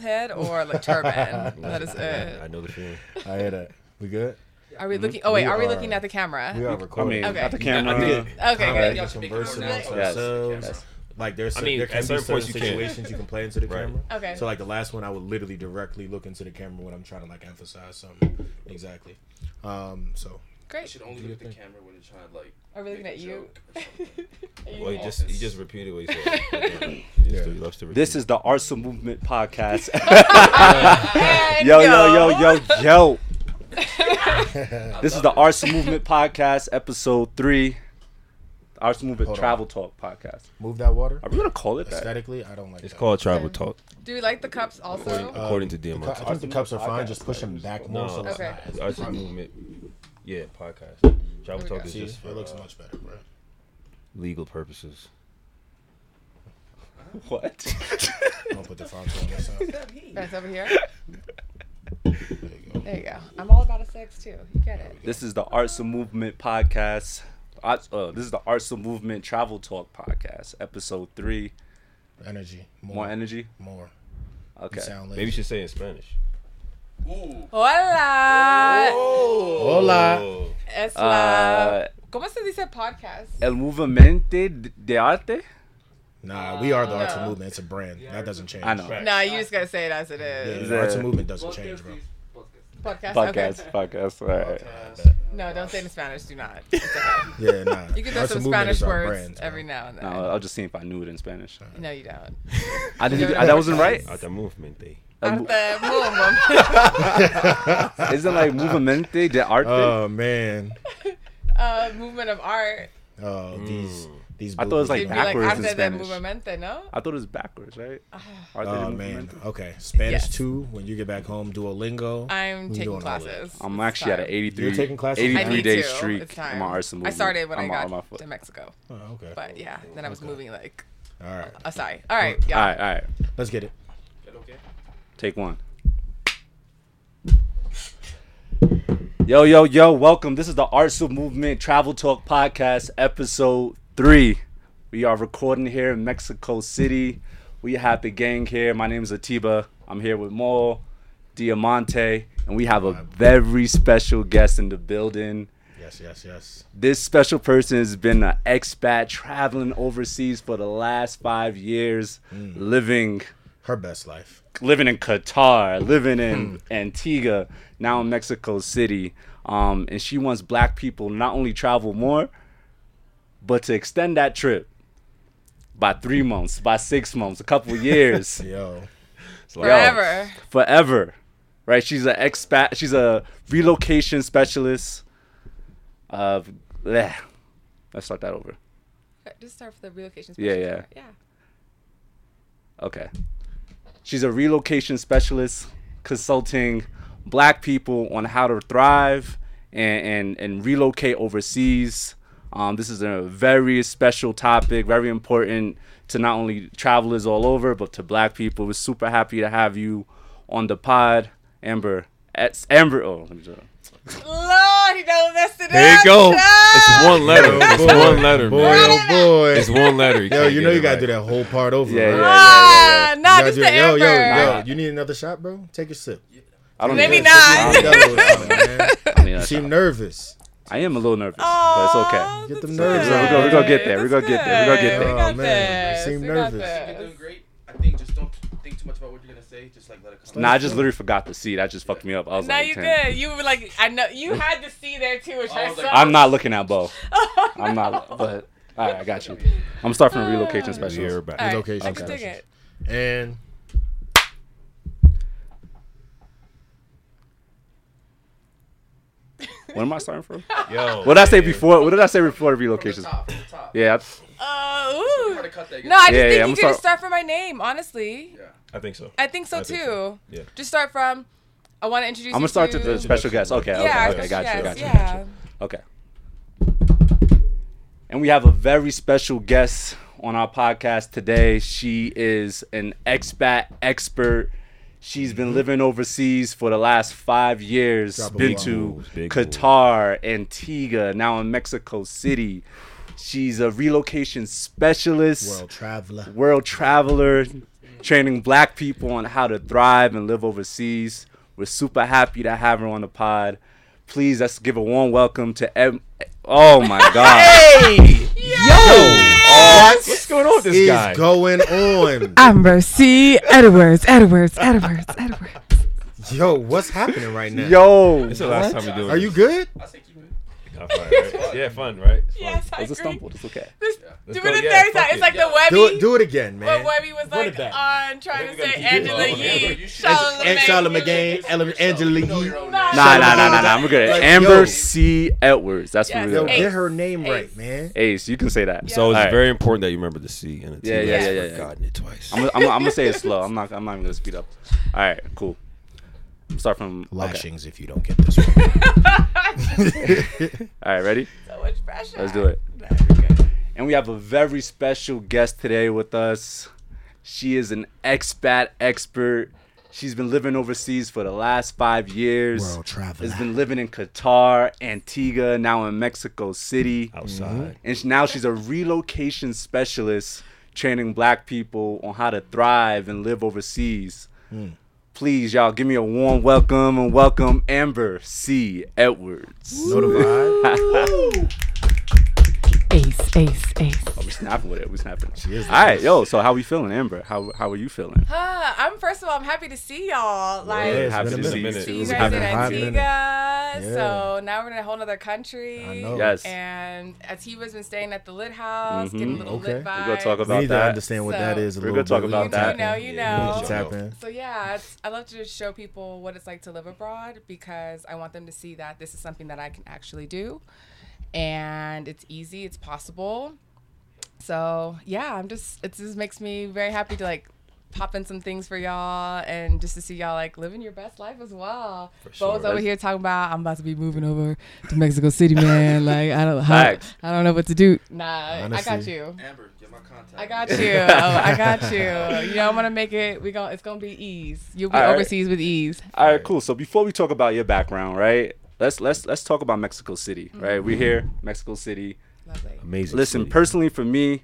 bald head or like turban. that is it. I it. know the feeling. I hear that. We good? Are we looking? Oh wait, We are we are- looking at the camera? We are I recording. mean, Okay. at the camera. I think Okay, Alright, good. Y'all should make it more conversing amongst natural. Yes, ourselves. yes. Like there's I mean, there at can be certain certain points you can. situations you can play into the Right. camera. Okay. So like the last one, I would literally directly look into the camera when I'm trying to like emphasize something. Exactly. Um. So You Great. should only look at the camera when you're trying to like. Are we looking at you? joke or something. Are you Well, he just he just repeated what he said. he, Yeah. he loves to repeat. This is the Arts of Movement podcast. And yo, yo, yo, yo, yo. This is the Arts of Movement podcast, episode three. Arts Movement Hold on. Travel Talk podcast. move that water. Are we gonna call it that? Aesthetically, I don't like. It's that. called travel talk. Do we like the cups also? Um, According to the Diamante. cu- I think the cups are fine. Just push them back more. No, so it's Okay. not as Arts movement. Yeah, podcast. Travel talk is See, just for it looks uh, much better, bro. legal purposes. What? Don't put the font on this side. That's over here. There you go. There you go. I'm all about a sex too. You get it. This is the Arts of Movement podcast. Arts- Uh, this is the Arts of Movement Travel Talk podcast, episode three. Energy. More. More energy. More. Okay. You sound Maybe you lazy. should say it in Spanish. Hola. Hola. Oh. Es la. Uh, ¿Cómo se dice podcast? El movimiento de arte. Nah, we are the arts No. of movement. It's a brand. That doesn't change. I know. Right. Nah, you just gotta say it as it is. Yeah, is. the arts Yeah. movement doesn't change, bro. Podcast. Podcast. Okay. Podcast. All right. No, don't say it in Spanish. Do not. Okay. Yeah, nah. You can throw some Spanish words brand, every now and then. No, I'll just see if I knew it in Spanish. No, you don't. I didn't. Yeah, I, that wasn't right. Arte movement. El mu- Arte movement. Isn't like movimiento de arte? Oh man. uh, movement of art. Oh these these. I thought it was like You'd backwards like in arte de Spanish. movimiento, no? I thought it was backwards, right? Arte Oh man. movimiento. Okay. Spanish Yes. two. When you get back home, Duolingo. I'm taking doing all that. classes. I'm It's actually at an time. 83, You're taking classes? 83 I need day to. streak It's on time. my arts and I started when I'm I got my foot. to Mexico. Oh, okay. But yeah, then I was moving like All right. aside. All right, yeah. All right, all right. Let's get it. Take one. Yo, yo, yo, welcome. This is the Arts of Movement Travel Talk Podcast, episode three. We are recording here in Mexico City. We have the gang here. My name is Atiba. I'm here with Mo, Diamante, and we have a very special guest in the building. Yes, yes, yes. This special person has been an expat traveling overseas for the last five years, mm. living Her best life. living in Qatar, living in Antigua, now in Mexico City. Um, and she wants black people not only travel more, but to extend that trip by three months, by six months, a couple years, Yo. Forever. forever. Right? She's an expat. She's a relocation specialist. Of bleh. let's start that over. Just start for the relocation specialist. Yeah, specialist. yeah. Yeah. Okay. She's a relocation specialist consulting black people on how to thrive and, and, and relocate overseas. Um, this is a very special topic, very important to not only travelers all over, but to black people. We're super happy to have you on the pod. Amber, it's Amber, oh, let me just, Lord, he done messed it There you go. It's one letter. It's one letter, Boy, man. oh boy. It's one letter. Yo, you know you gotta right. do that whole part over. Yeah, right? yeah, Ah, You nah, gotta just do the. Yo, yo, yo, you need another shot, bro? Take a sip. I don't Maybe not. I don't need Yo, man. I need You seem nervous. I am a little nervous, but it's okay. Get them nerves out. We're gonna- we're gonna get there. We're gonna get there. We're gonna get good. there. We got Oh, man. this. You seem We got nervous. this. You're doing great. I think just don't think too much about what you're gonna say. Just like let it come. Nah, I just literally forgot the seat. That just fucked me up. I was Now like, you "Damn." good. You were like, I know you had the see there too. Which I, I saw. Like, I'm not looking at Bo. I'm not, but all right, I got you. I'm starting from relocation You're specialist. back. All right, Relocation I can dig specialist. it. And When am I starting from? Yo. What did I say before? What did I say before From the relocation? top. From the top. Yeah, Uh, We're ooh. gonna cut that. No, I just Yeah, think yeah, I'm you start- start from my name. Honestly, Yeah. I think so. I think so I too. think so. Yeah. Just start from. I want to introduce. I'm gonna start to to the special guest. Okay, okay, Yeah, okay, got you, got you, yeah. got you. Okay. And we have a very special guest on our podcast today. She is an expat expert. She's been mm-hmm. living overseas for the last five years. Drop a been to big Qatar, Antigua, now in Mexico City. She's a relocation specialist world traveler. world traveler. Training black people on how to thrive and live overseas. We're super happy to have her on the pod. Please, let's give a warm welcome to. Em- oh my God! Hey, Yo, what's going on with this is guy? going on? Amber C. Edwards, Edwards, Edwards, Edwards. Yo, what's happening right now? Yo, It's the last time we do it. Are you good? I think you. Yeah, fun, right? Yeah, fun, right? It's fun. Yes, I was a agree. stumble. It's okay. This, Let's do it a yeah, third time. It's like Yeah. the Webby. Do it, do it again, man. What Webby was Run like on trying Then to say Angela it going. Yee. Amber, you should- Charlamagne. And Charlamagne, Angela You Yee. Nah. Nah, nah, nah, nah, nah. I'm good. Like, Amber yo. C. Edwards. That's what we're Yo, doing. get her name Ace. right, man. Ace, you can say that. So it's very important that you remember the C and the T. Yeah, yeah, yeah. I've yeah, yeah, yeah. Forgotten it twice. I'm, I'm, I'm gonna say it slow. I'm not. I'm not even gonna speed up. All right, cool. Start from. Okay. Lashings if you don't get this one. All right, ready? So much pressure. Let's do it. Nah. And we have a very special guest today with us. She is an expat expert. She's been living overseas for the last five years. World traveler. Has been living in Qatar, Antigua, now in Mexico City. Outside. Mm-hmm. And now she's a relocation specialist training black people on how to thrive and live overseas. Hmm. Please, y'all, give me a warm welcome and welcome Amber C. Edwards. Vibe? Ace, ace, ace. Oh, we snapping with it. We snapping. She is All right, best. yo. So how we feeling, Amber? How how are you feeling? Huh, I'm first of all, I'm happy to see y'all. Like, Yeah, it's happy been to see you see you guys in a minute. Antigua. Yeah. So now we're in a whole other country. I know. Yes. And Atiba's been staying at the Lit House, Mhm. getting a little Okay. lit We're gonna talk about We about need to understand what So- that is. A We're gonna talk bit. about You that. do know, you know. we Let's tap in. So yeah, it's, I love to just show people what it's like to live abroad because I want them to see that this is something that I can actually do, and it's easy, it's possible. So yeah, I'm just it just makes me very happy to like pop in some things for y'all and just to see y'all like living your best life as well. For Bo's sure. over here talking about I'm about to be moving over to Mexico City, man. Like I don't how, Facts. I don't know what to do. Nah, I got you. Amber, get my contact. I got you. Oh, I got you. You know, I'm gonna make it. We going it's gonna be ease. You'll be All right. overseas with ease. All right, cool. So before we talk about your background, right? Let's let's let's talk about Mexico City, right? Mm-hmm. We're here, Mexico City. Lovely. Amazing. Listen, city. personally for me,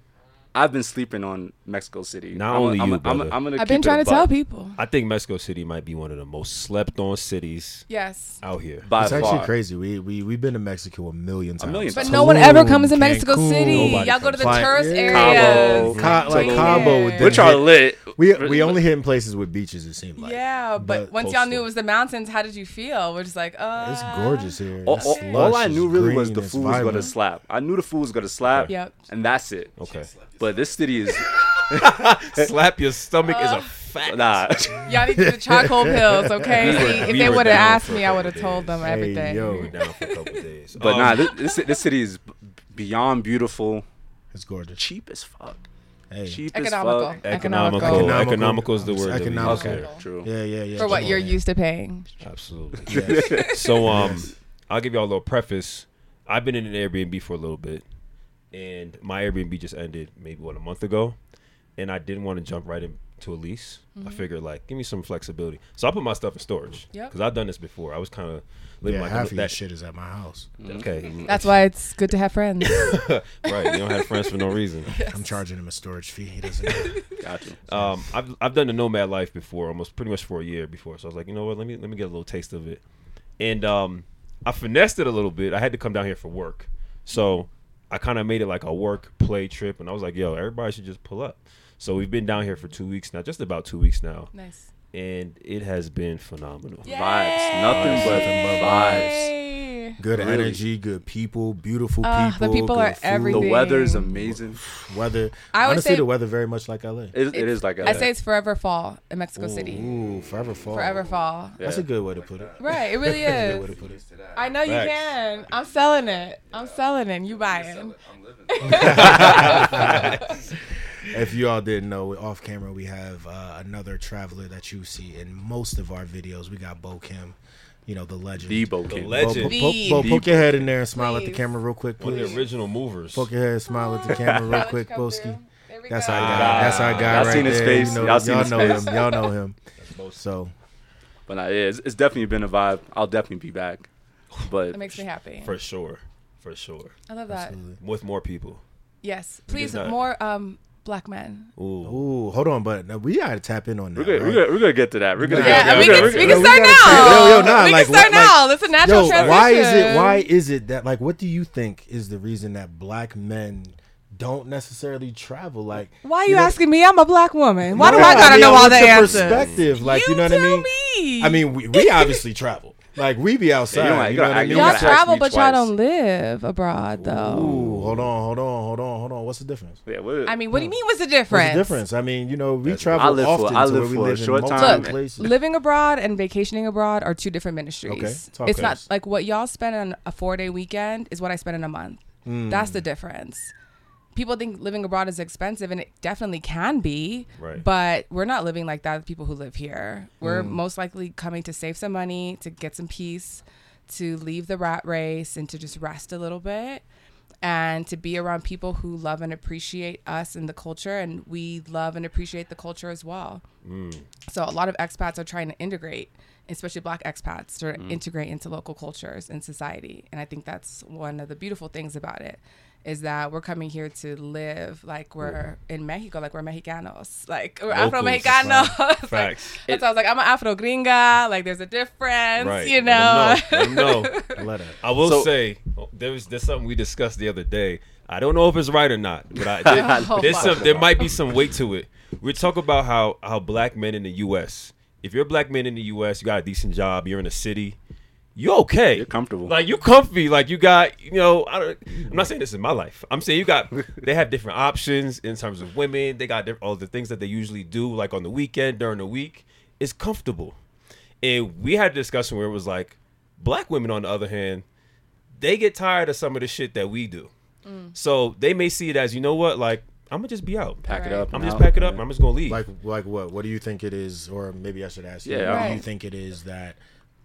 I've been sleeping on Mexico City. Not I'm, only I'm, you, I'm, brother. I'm gonna I've been trying a to tell people. I think Mexico City might be one of the most slept on cities Yes. out here. by It's actually crazy. We we we've been to Mexico a million times. million But times. no one ever comes to Cancun, Mexico City. Nobody Y'all go to the comes. tourist Like, areas. Cabo, Ca- like Yeah. Cabo, with Which are lit. We we only hit in places with beaches. It seemed like. Yeah, but, But once y'all knew it was the mountains, how did you feel? We're just like, uh. It's gorgeous here. All, It's all- lush, all I it's knew really was green, the it's food was gonna vibrant. slap. I knew the food was gonna slap. Yep. And that's it. Okay. But this city is Slap your stomach is Uh, a fact. nah. Y'all need to do the charcoal pills, okay? We were- if we they were would have down asked for me, a I would have told them days. Hey, everything. yo. We were down for a couple days. But Um, nah, this, this this city is b- beyond beautiful. It's gorgeous. Cheap as fuck. Hey. Cheap Economical. as fuck. economical. Economical. Economical is the word. that we use economical. here. Okay, true. Yeah, yeah, yeah. For what Come you're on, man. used to paying. Absolutely. Yes. So um, Yes. I'll give y'all a little preface. I've been in an Airbnb for a little bit, and my Airbnb just ended maybe what a month ago, and I didn't want to jump right into a lease. I figured like give me some flexibility, so I put my stuff in storage. Yep. Because I've done this before. I was kind of living Yeah, like half of that shit is at my house. Okay. That's why it's good to have friends. right. You don't have friends for no reason. I'm charging him a storage fee. He doesn't. know. Gotcha. Um, I've I've done the nomad life before, almost pretty much for a year before. So I was like, you know what, let me let me get a little taste of it, and um, I finessed it a little bit. I had to come down here for work, so I kind of made it like a work play trip, and I was like, yo, everybody should just pull up. So we've been down here for two weeks now, just about two weeks now, nice. and it has been phenomenal. Vibes. Nothing but vibes. Good Really? energy, good people, beautiful Ah, the people. people are food, The weather is amazing. Weather. I would Honestly, say- the weather very much like LA. It, it is like LA. I say it's forever fall in Mexico City. Ooh, forever fall. Forever fall. That's a good way to put it. Right, it really That's a good way is. to put it. I know you can. I'm selling it. I'm selling it. You buying. I'm living. If you all didn't know, off camera we have uh, another traveler that you see in most of our videos. We got Bo Kim, you know the legend. the Bo The Bo, legend. Bo, The- Bo, Bo, The poke your head in there and smile at the camera real quick, One of please. the original movers. Poke your head, smile at the camera real quick, Boski. That's our go. guy. That's our guy Y'all right seen his there. face. You know, Y'all seen his know face. him. Y'all know him. Most- So But nah, yeah, it's, it's definitely been a vibe. I'll definitely be back. But That makes me happy. For sure, for sure, I love that. absolutely. with more people. Yes, please not- more. Um, Black men. Ooh. Ooh, hold on, but we gotta tap in on that. We're gonna, right? we're gonna, we're gonna get to that. We're gonna Yeah, get to we that. can, We're we gonna- can start now. yo, yo, nah, we like, can start what- like- now. It's a natural Yo, transition. why is it? Why is it that like? What do you think is the reason that black men don't necessarily travel? Like, Why are you know- asking me? I'm a black woman. Why do I gotta mean, know all what's the answers? Perspective, like you, You know what I mean? me. I mean, we, we obviously travel. Like we be outside. you gotta- you you know gotta- what I you mean? Y'all gotta So- ask travel, me but y'all don't live abroad, though. Ooh, hold on, hold on, hold on, hold on. What's the difference? Yeah, what- I mean, what do you mean? What's the What's difference? the difference? I mean, you know, we That's- travel I live for- often I to live where we for a live in short multiple time. Look, places. living abroad and vacationing abroad are two different ministries. Okay, talk it's to not like what y'all spend on a four day weekend is what I spend in a month. Hmm. That's the difference. People think living abroad is expensive, and it definitely can be. Right. But we're not living like that. People who live here, we're Hmm. most likely coming to save some money, to get some peace, to leave the rat race, and to just rest a little bit, and to be around people who love and appreciate us and the culture, and we love and appreciate the culture as well. So a lot of expats are trying to integrate, especially black expats, to integrate into local cultures and society. And I think that's one of the beautiful things about it is that we're coming here to live like we're in Mexico, like we're Mexicanos, like we're Afro Locals, Mexicanos. like, Facts. that's why I was like, I'm an Afro gringa. Like there's a difference, Right. you know. know. Let 'em know. Let it. I will So- say there was there's something we discussed the other day. I don't know if it's right or not, but I, there, Oh, there's some there might be some weight to it. We talk about how how black men in the U.S. If you're a black man in the U.S., you got a decent job, you're in a city, you're okay. You're comfortable. Like you comfy. Like you got you know. I don't, I'm not saying this is my life. I'm saying you got. they have different options in terms of women. They got diff- all the things that they usually do, like on the weekend during the week. It's comfortable. And we had a discussion where it was like, black women, on the other hand, they get tired of some of the shit that we do. Mm. So they may see it as, you know what, like, I'm gonna just be out. pack it up. I'm and just out. pack it up. and I'm just gonna leave. Like, like what? What do you think it is? Or maybe I should ask you. Yeah. What do you think it is that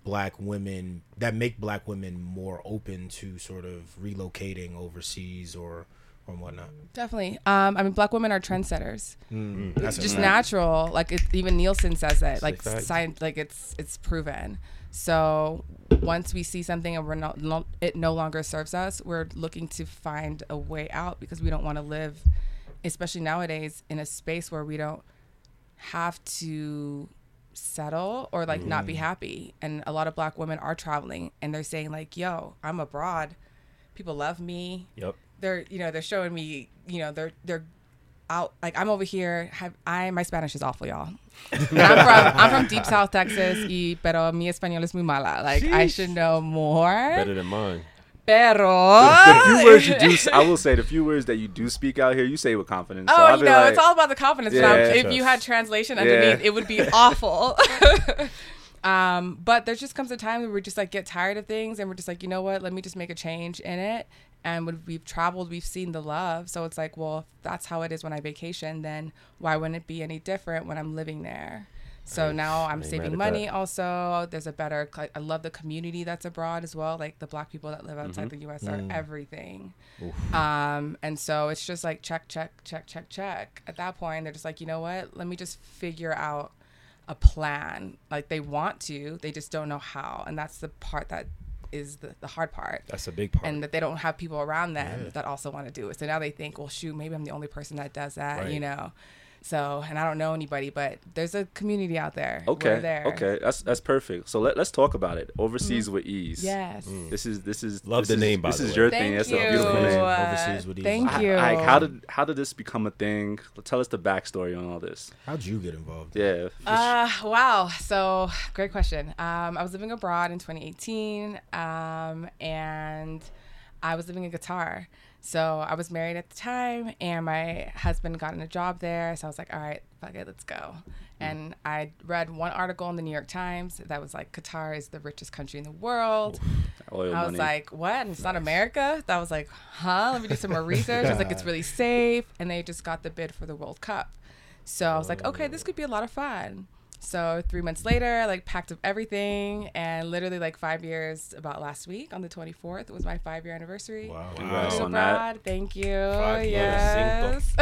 black women that make black women more open to sort of relocating overseas or or whatnot? Definitely. Um, I mean, black women are trendsetters. Mm, that's just fact. natural. Like it, even Nielsen says it. Like fact. science, like it's it's proven. So once we see something and we're not, no, it no longer serves us, we're looking to find a way out because we don't want to live, especially nowadays, in a space where we don't have to settle or like not be mm. happy. And a lot of black women are traveling and they're saying like, "Yo, I'm abroad. People love me yep. they're you know they're showing me you know they're they're out like I'm over here have I my Spanish is awful y'all I'm from I'm from deep South Texas y pero mi español es muy mala like I should know more Better than mine. Pero the few words you do, I will say, the few words that you do speak out here, you say with confidence. So Oh, I'll you know, like, it's all about the confidence. but Yeah. if you had translation Yeah. underneath, it would be awful. um, but there just comes a time where we just like get tired of things, and we're just like, you know what? Let me just make a change in it. And when we've traveled, we've seen the love. So it's like, well, if that's how it is when I vacation, then why wouldn't it be any different when I'm living there? So now I'm ain't saving money. that. Also, there's a better. I love the community that's abroad as well. Like the black people that live outside the U.S. are everything. Um, and so it's just like check, check, check, check, check. At that point, they're just like, you know what? Let me just figure out a plan. Like they want to, they just don't know how, and that's the part that is the, the hard part. That's a big part. And that they don't have people around them that also want to do it. So now they think, well, shoot, maybe I'm the only person that does that, Right. you know. So, and I don't know anybody, but there's a community out there. okay, We're there. okay, that's that's perfect. So let let's talk about it. Overseas with ease. Yes. This is this is Love this the is- name, by This the is way. your Thank thing. That's you. a beautiful name. Uh, Overseas with ease. Thank H- you. Like, how did how did this become a thing? Tell us the backstory on all this. How'd you get involved? Yeah. Uh, wow. So great question. Um, I was living abroad in 2018, um, and I was living in Qatar. So I was married at the time, and my husband got in a job there. So I was like, all right, fuck it, let's go. Mm. And I read one article in the New York Times that was like, Qatar is the richest country in the world. Oil I was money. like, what? And it's not America? That was like, huh? Let me do some more research. I was like, it's really safe. And they just got the bid for the World Cup. So I was like, okay, this oh. could be a lot of fun. So three months later, I like packed up everything and literally like five years about last week on the 24th was my five year anniversary. Wow. Congrats Living on that. Thank you. Five yes.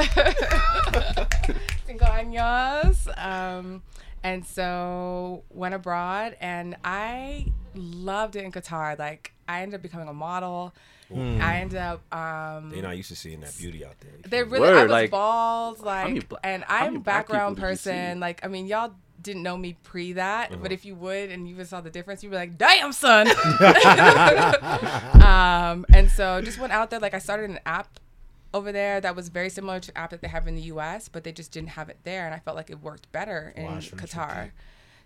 Cinco años. Um, and so went abroad and I loved it in Qatar. Like I ended up becoming a model. Hmm. I ended up um, They're not used to seeing that beauty out there. They really, Word, I was like, bald, like, many bla- and I'm a background people did you see? person. Like, I mean, y'all didn't know me pre that, Uh-huh. but if you would and you even saw the difference, you'd be like, "Damn, son." um, and so just went out there. Like, I started an app over there that was very similar to an app that they have in the U.S., but they just didn't have it there, and I felt like it worked better in Qatar.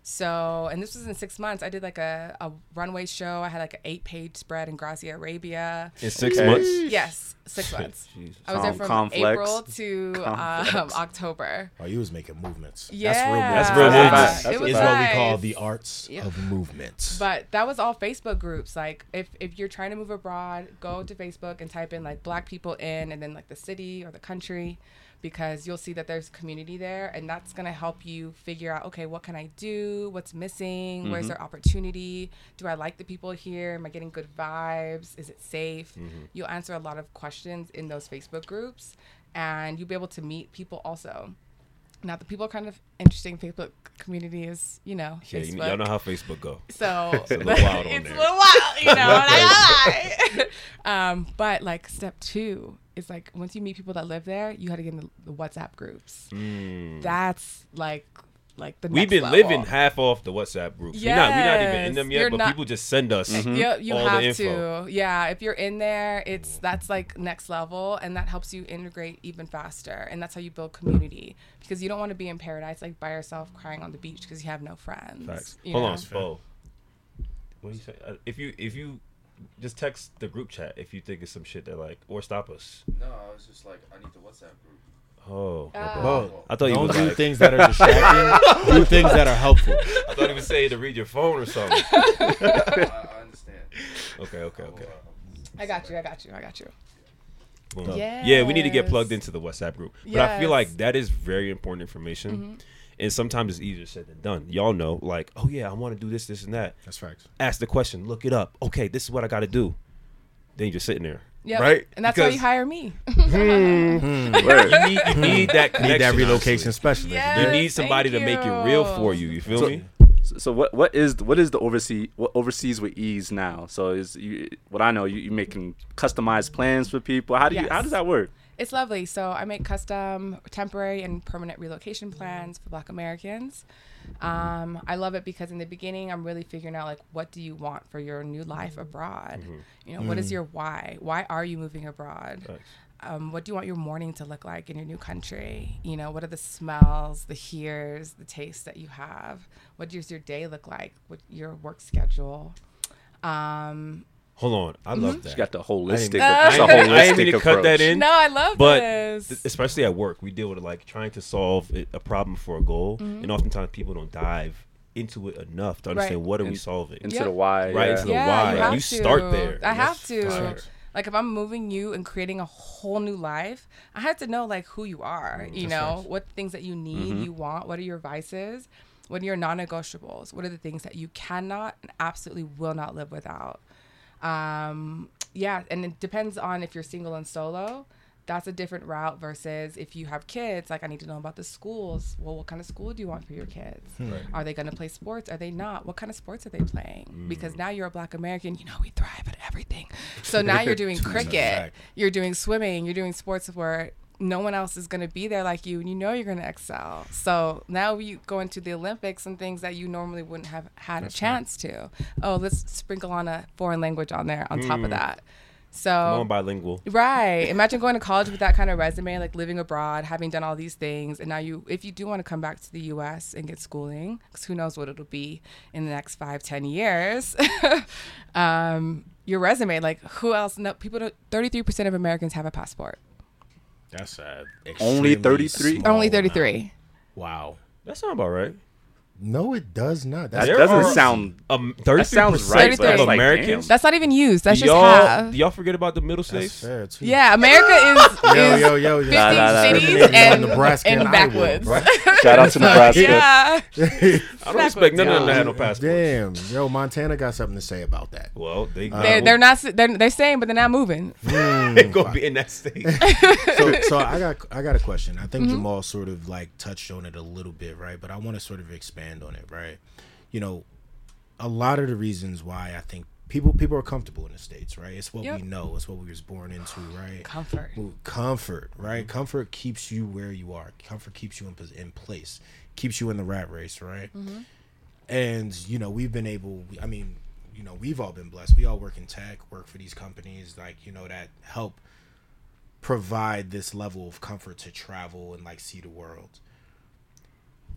Repeat. So, and this was in six months. I did like a, a runway show. I had like an eight page spread in Grazia, Arabia. In six Okay. months. Yes, six months. Jesus. I was there from complex. April to um, October. Oh, you was making movements. Yeah, That's That's real movements. movements. That's it was Is what we call the arts Yeah. of movements. But that was all Facebook groups. Like if if you're trying to move abroad, go to Facebook and type in like Black people in, and then like the city or the country, because you'll see that there's community there, and that's gonna help you figure out okay, what can I do? What's missing? Where's there opportunity? Do I like the people here? Am I getting good vibes? Is it safe? You'll answer a lot of questions in those Facebook groups, and you'll be able to meet people also. Now the people are kind of interesting. Facebook community is, you know, Yeah, you, y'all know how Facebook go. So a little wild on it's there. a little wild, you know. um, but like step two is like once you meet people that live there, you had to get in the, the WhatsApp groups. That's like like the Mm. We've been level. living half off the WhatsApp groups. We're not, we're not even in them yet, You're but not- people just send us Yeah, you all have the info. to. Yeah, if you're in there, it's that's like next level, and that helps you integrate even faster, and that's how you build community because you don't want to be in paradise like by yourself crying on the beach because you have no friends. You Hold know? on, Bo. What do you say? Uh, if you if you just text the group chat if you think it's some shit that like or stop us. No, I was just like, I need the WhatsApp group. Oh, my Ah. I thought you don't do like, things that are distracting. do things that are helpful. I thought he was saying to read your phone or something. I, I understand. okay, okay, okay. uh, I got you. I got you. I got you. Boom. Yeah, we need to get plugged into the WhatsApp group. But I feel like that is very important information. And sometimes it's easier said than done. Y'all know, like, oh yeah, I want to do this, this, and that. That's facts. Ask the question, look it up. Okay, this is what I got to do. Then you're just sitting there, Yep. right? And that's why you hire me. Hmm. Hmm, Word. you need you need hmm. that Need that relocation specialist. Yes. You need somebody to make it real for you. You feel So- me? So, so what what is what is the overseas what overseas with ease now? So is you what I know you you making customized plans for people. How do you how does that work? It's lovely. So I make custom, temporary, and permanent relocation plans for Black Americans. Um, I love it because in the beginning, I'm really figuring out like, what do you want for your new life abroad? You know, what is your why? Why are you moving abroad? Facts. Um, what do you want your morning to look like in your new country? You know, what are the smells, the hears, the tastes that you have? What does your day look like? What your work schedule? Um, Hold on, I love mm-hmm. that. She got the holistic. I It's a ain't- I ain't holistic mean to cut that in. no, I love but this. th- especially at work, we deal with like trying to solve a problem for a goal, Mm-hmm. and oftentimes people don't dive into it enough to understand Right. what are we solving. Into Yeah. the why. Right, yeah. into the yeah, why. You, You start there. I have to. fire. Like if I'm moving you and creating a whole new life, I have to know like who you are. Mm, you know what things that you need, mm-hmm. you want. What are your vices? What are your non-negotiables? What are the things that you cannot and absolutely will not live without? Um, yeah, and it depends on if you're single and solo. That's a different route versus if you have kids. Like I need to know about the schools. Well, what kind of school do you want for your kids? Are they going to play sports? Are they not? What kind of sports are they playing? Because now you're a Black American. You know we thrive at everything. So now you're doing cricket. You're doing swimming. You're doing sports where no one else is going to be there like you, and you know you're going to excel. So now you go into the Olympics and things that you normally wouldn't have had a chance to. Oh, let's sprinkle on a foreign language on there on top of that. So Come bilingual. Right. Imagine going to college with that kind of resume, like living abroad, having done all these things, and now you, if you do want to come back to the U.S. and get schooling, because who knows what it'll be in the next five, ten years, um, your resume, like who else? No, people. don't- Thirty-three percent of Americans have a passport. That's uh, Only 33? small Only amount. thirty-three. Wow. That sounds about right. No, it does not. That's That doesn't are- sound. Um, thirty-three sounds right, of but like, Americans. That's not even used. That's just y'all half. do y'all forget about the middle states? fair. Yeah, America is, Yo, is yo, yo, yo. 15 Nah, nah, nah. cities Discriminating and, Nebraska and and backwoods. Iowa, bro. Shout out to Nebraska. yeah. I don't expect none of them to Yeah. have no passports. Damn, yo, Montana got something to say about that. Well, they uh, They're, they're not they're, they're saying, but they're not moving. Hmm. they gonna be in that state. so, so I got I got a question. I think mm-hmm. Jamal sort of like touched on it a little bit, right? But I want to sort of expand on it, right? You know, a lot of the reasons why I think people people are comfortable in the states, right? It's what Yep. we know. It's what we was born into, right? Comfort. Comfort, right? Comfort keeps you where you are. Comfort keeps you in in place. Keeps you in the rat race, right? Mm-hmm. And you know we've been able. I mean, you know we've all been blessed. We all work in tech, work for these companies, like you know that help provide this level of comfort to travel and like see the world.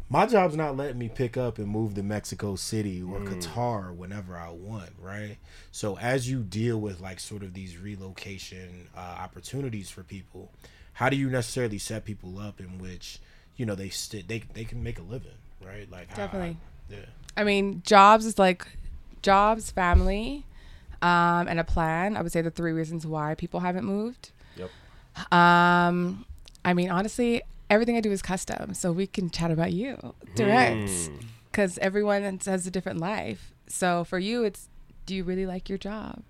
My job's not letting me pick up and move to Mexico City or Qatar whenever I want, right? So as you deal with like sort of these relocation uh, opportunities for people, how do you necessarily set people up in which you know they st- they they can make a living, right? Like how- Definitely. yeah. I mean, jobs is like jobs, family, um, and a plan. I would say the three reasons why people haven't moved. Yep. Um, I mean, honestly, everything I do is custom, so we can chat about you direct, hmm. because everyone has a different life. So for you, it's do you really like your job?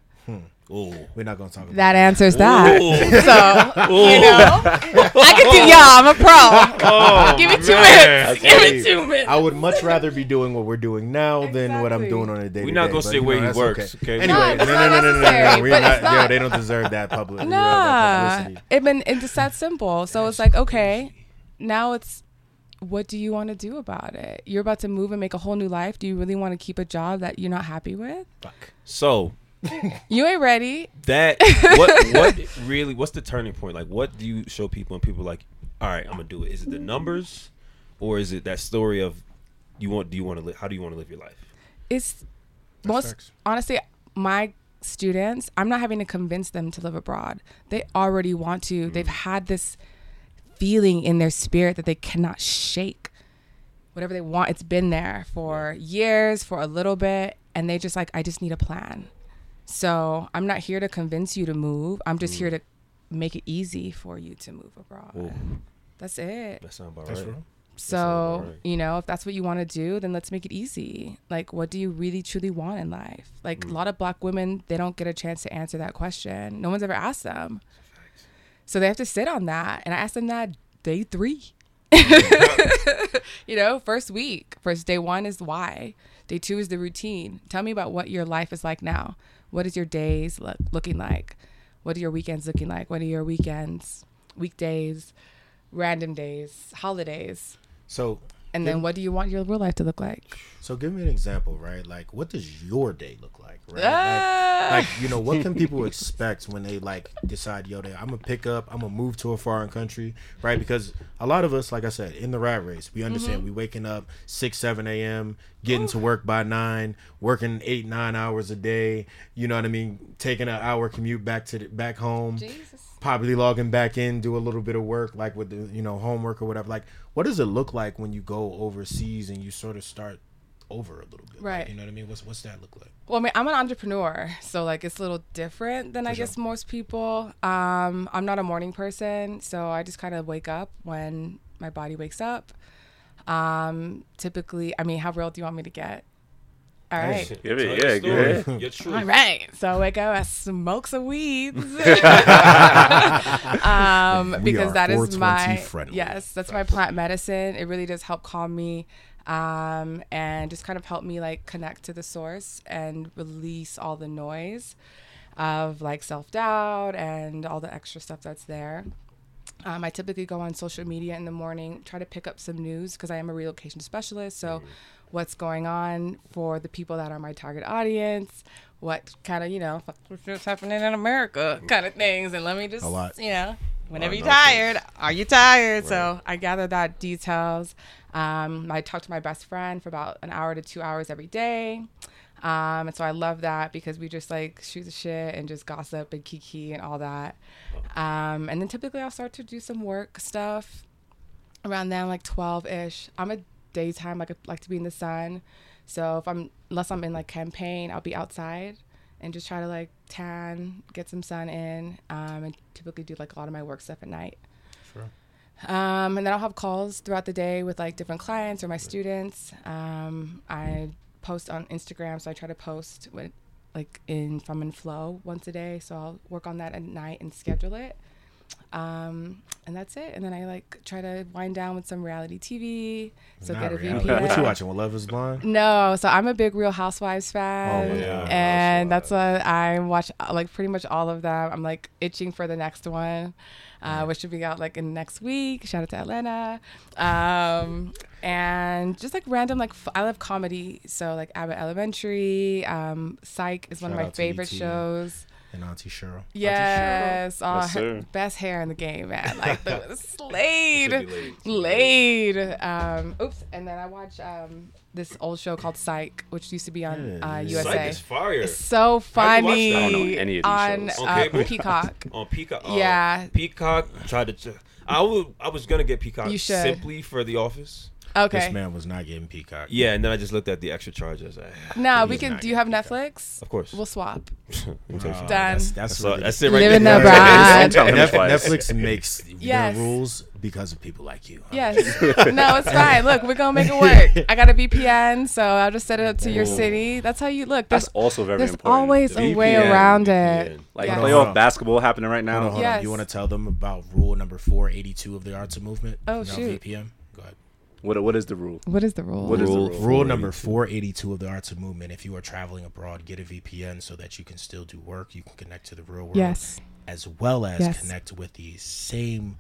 Oh, We're not gonna talk about That answers that. Ooh. So you know, I can do. Yeah, I'm a pro. Oh, Give me two man. minutes. Give me two minutes. I would much rather be doing what we're doing now than what I'm doing on a day. We're not gonna say where he works, okay? Anyway, No, no, no, no, no, no, no, no. We're but not, it's Yo, they don't deserve that public. you know, Nah, that publicity. it been it's that simple. So it's like okay, now it's what do you want to do about it? You're about to move and make a whole new life. Do you really want to keep a job that you're not happy with? Fuck. So You ain't ready. that what what really what's the turning point? Like, what do you show people and people are like, all right, I'm gonna do it. Is it the numbers, or is it that story of you want? Do you want to live? How do you want to live your life? It's most facts. honestly my students. I'm not having to convince them to live abroad. They already want to. They've mm. had this feeling in their spirit that they cannot shake. Whatever they want, it's been there for years, for a little bit, and they just like, I just need a plan. So I'm not here to convince you to move. I'm just here to make it easy for you to move abroad. Ooh, That's it. that sounds about That's right. real. So, right. you know, if that's what you want to do, then let's make it easy. Like, what do you really truly want in life? Like, Mm. a lot of black women, they don't get a chance to answer that question. No one's ever asked them. So they have to sit on that. And I asked them that day three. you know, first week. First day one is why. Day two is the routine. Tell me about what your life is like now. What is your days look, looking like? What are your weekends looking like? What are your weekends, weekdays, random days, holidays? So, And then what do you want your real life to look like? so give me an example, right? Like, what does your day look like, right? Ah. Like, like, you know, what can people expect when they like decide, yo, they, I'm gonna pick up, I'm gonna move to a foreign country, right? Because a lot of us, like I said, in the rat race, we understand Mm-hmm. we waking up six, seven a.m., getting to work by nine, working eight, nine hours a day. You know what I mean? Taking an hour commute back to the, back home. Jesus. probably logging back in, do a little bit of work, like with the you know homework or whatever. Like, what does it look like when you go overseas and you sort of start over a little bit? Like, Right. you know what I mean? What's what's that look like? Well, I mean, I'm an entrepreneur, so like it's a little different than I sure. guess most people. Um, I'm not a morning person, so I just kind of wake up when my body wakes up. Um, typically, I mean, how real do you want me to get? All Hey, Give it- yeah, your story, Your truth. All right. So I wake up, I smoke some weeds. um, We because are that is my friendly. yes, that's my plant medicine. It really does help calm me, um, and just kind of help me like connect to the source and release all the noise of like self doubt and all the extra stuff that's there. Um, I typically go on social media in the morning, try to pick up some news because I am a relocation specialist. So, what's going on for the people that are my target audience? What kind of, you know, what's happening in America kind of things. And let me just, you know, whenever you're tired, are you tired? So, I gather that details. Um, I talk to my best friend for about an hour to two hours every day. Um, and so I love that because we just like shoot the shit and just gossip and kiki and all that. Um, and then typically I'll start to do some work stuff around then, like 12 ish. I'm a daytime, like, I like to be in the sun. So if I'm, unless I'm in like campaign, I'll be outside and just try to like tan, get some sun in, um, and typically do like a lot of my work stuff at night. Sure. Um, and then I'll have calls throughout the day with like different clients or my students. Um, I post on Instagram, so I try to post with like in from in flow once a day. So I'll work on that at night and schedule it. Um, and that's it. And then I like try to wind down with some reality TV. So Not get a reality. VPN. What you watching? What Love Is Blind? No, so I'm a big Real Housewives fan, Oh my God, and that's what I watch uh, like pretty much all of them. I'm like itching for the next one, uh, which should be out like in next week. Shout out to Atlanta, um, and just like random like f- I love comedy, so like Abbott Elementary, um, Psych is one Shout of my favorite ET. shows. And Auntie Cheryl. Yes, oh, Yes, her- sir. best hair in the game, man. Like the Slade, Should be laid. Laid. Um, oops, and then I watch um, this old show called Psych, which used to be on Yeah, uh, yeah. USA. Psych is fire. It's so How do you funny that? I don't know any of these on shows. uh, On cable? Peacock. on Peacock. uh, Yeah. Peacock tried to. Ch- I would. I was gonna get Peacock You should. simply for The Office. Okay. This man was not getting Peacock. Yeah, and then I just looked at the extra charges. I, ah, No, we can. Do you have getting Netflix? of course. We'll swap. Let me you Oh, something. Done. That's, that's, That's, all- really that's it right Living there. the Don't brand. tell him Netf- twice. Netflix makes Yes. their rules because of people like you. Yes. no, it's fine. Look, we're gonna make it work. I got a VPN, so I'll just set it up to your city. That's how you look. There's, That's also very there's important. always The a way VPN, around VPN. it. like Yeah. Hold playoff basketball happening right Hold on, now. hold Yes. on. You want to tell them about rule number 482 of the Arts of Movement? Oh, You know, shoot. VPN? Go ahead. What what is the rule? What is the rule? What is the Rule rule? Rule number 482. 482 of the Arts of Movement. If you are traveling abroad, get a VPN so that you can still do work. You can connect to the real world. Yes. As well as Yes. connect with the same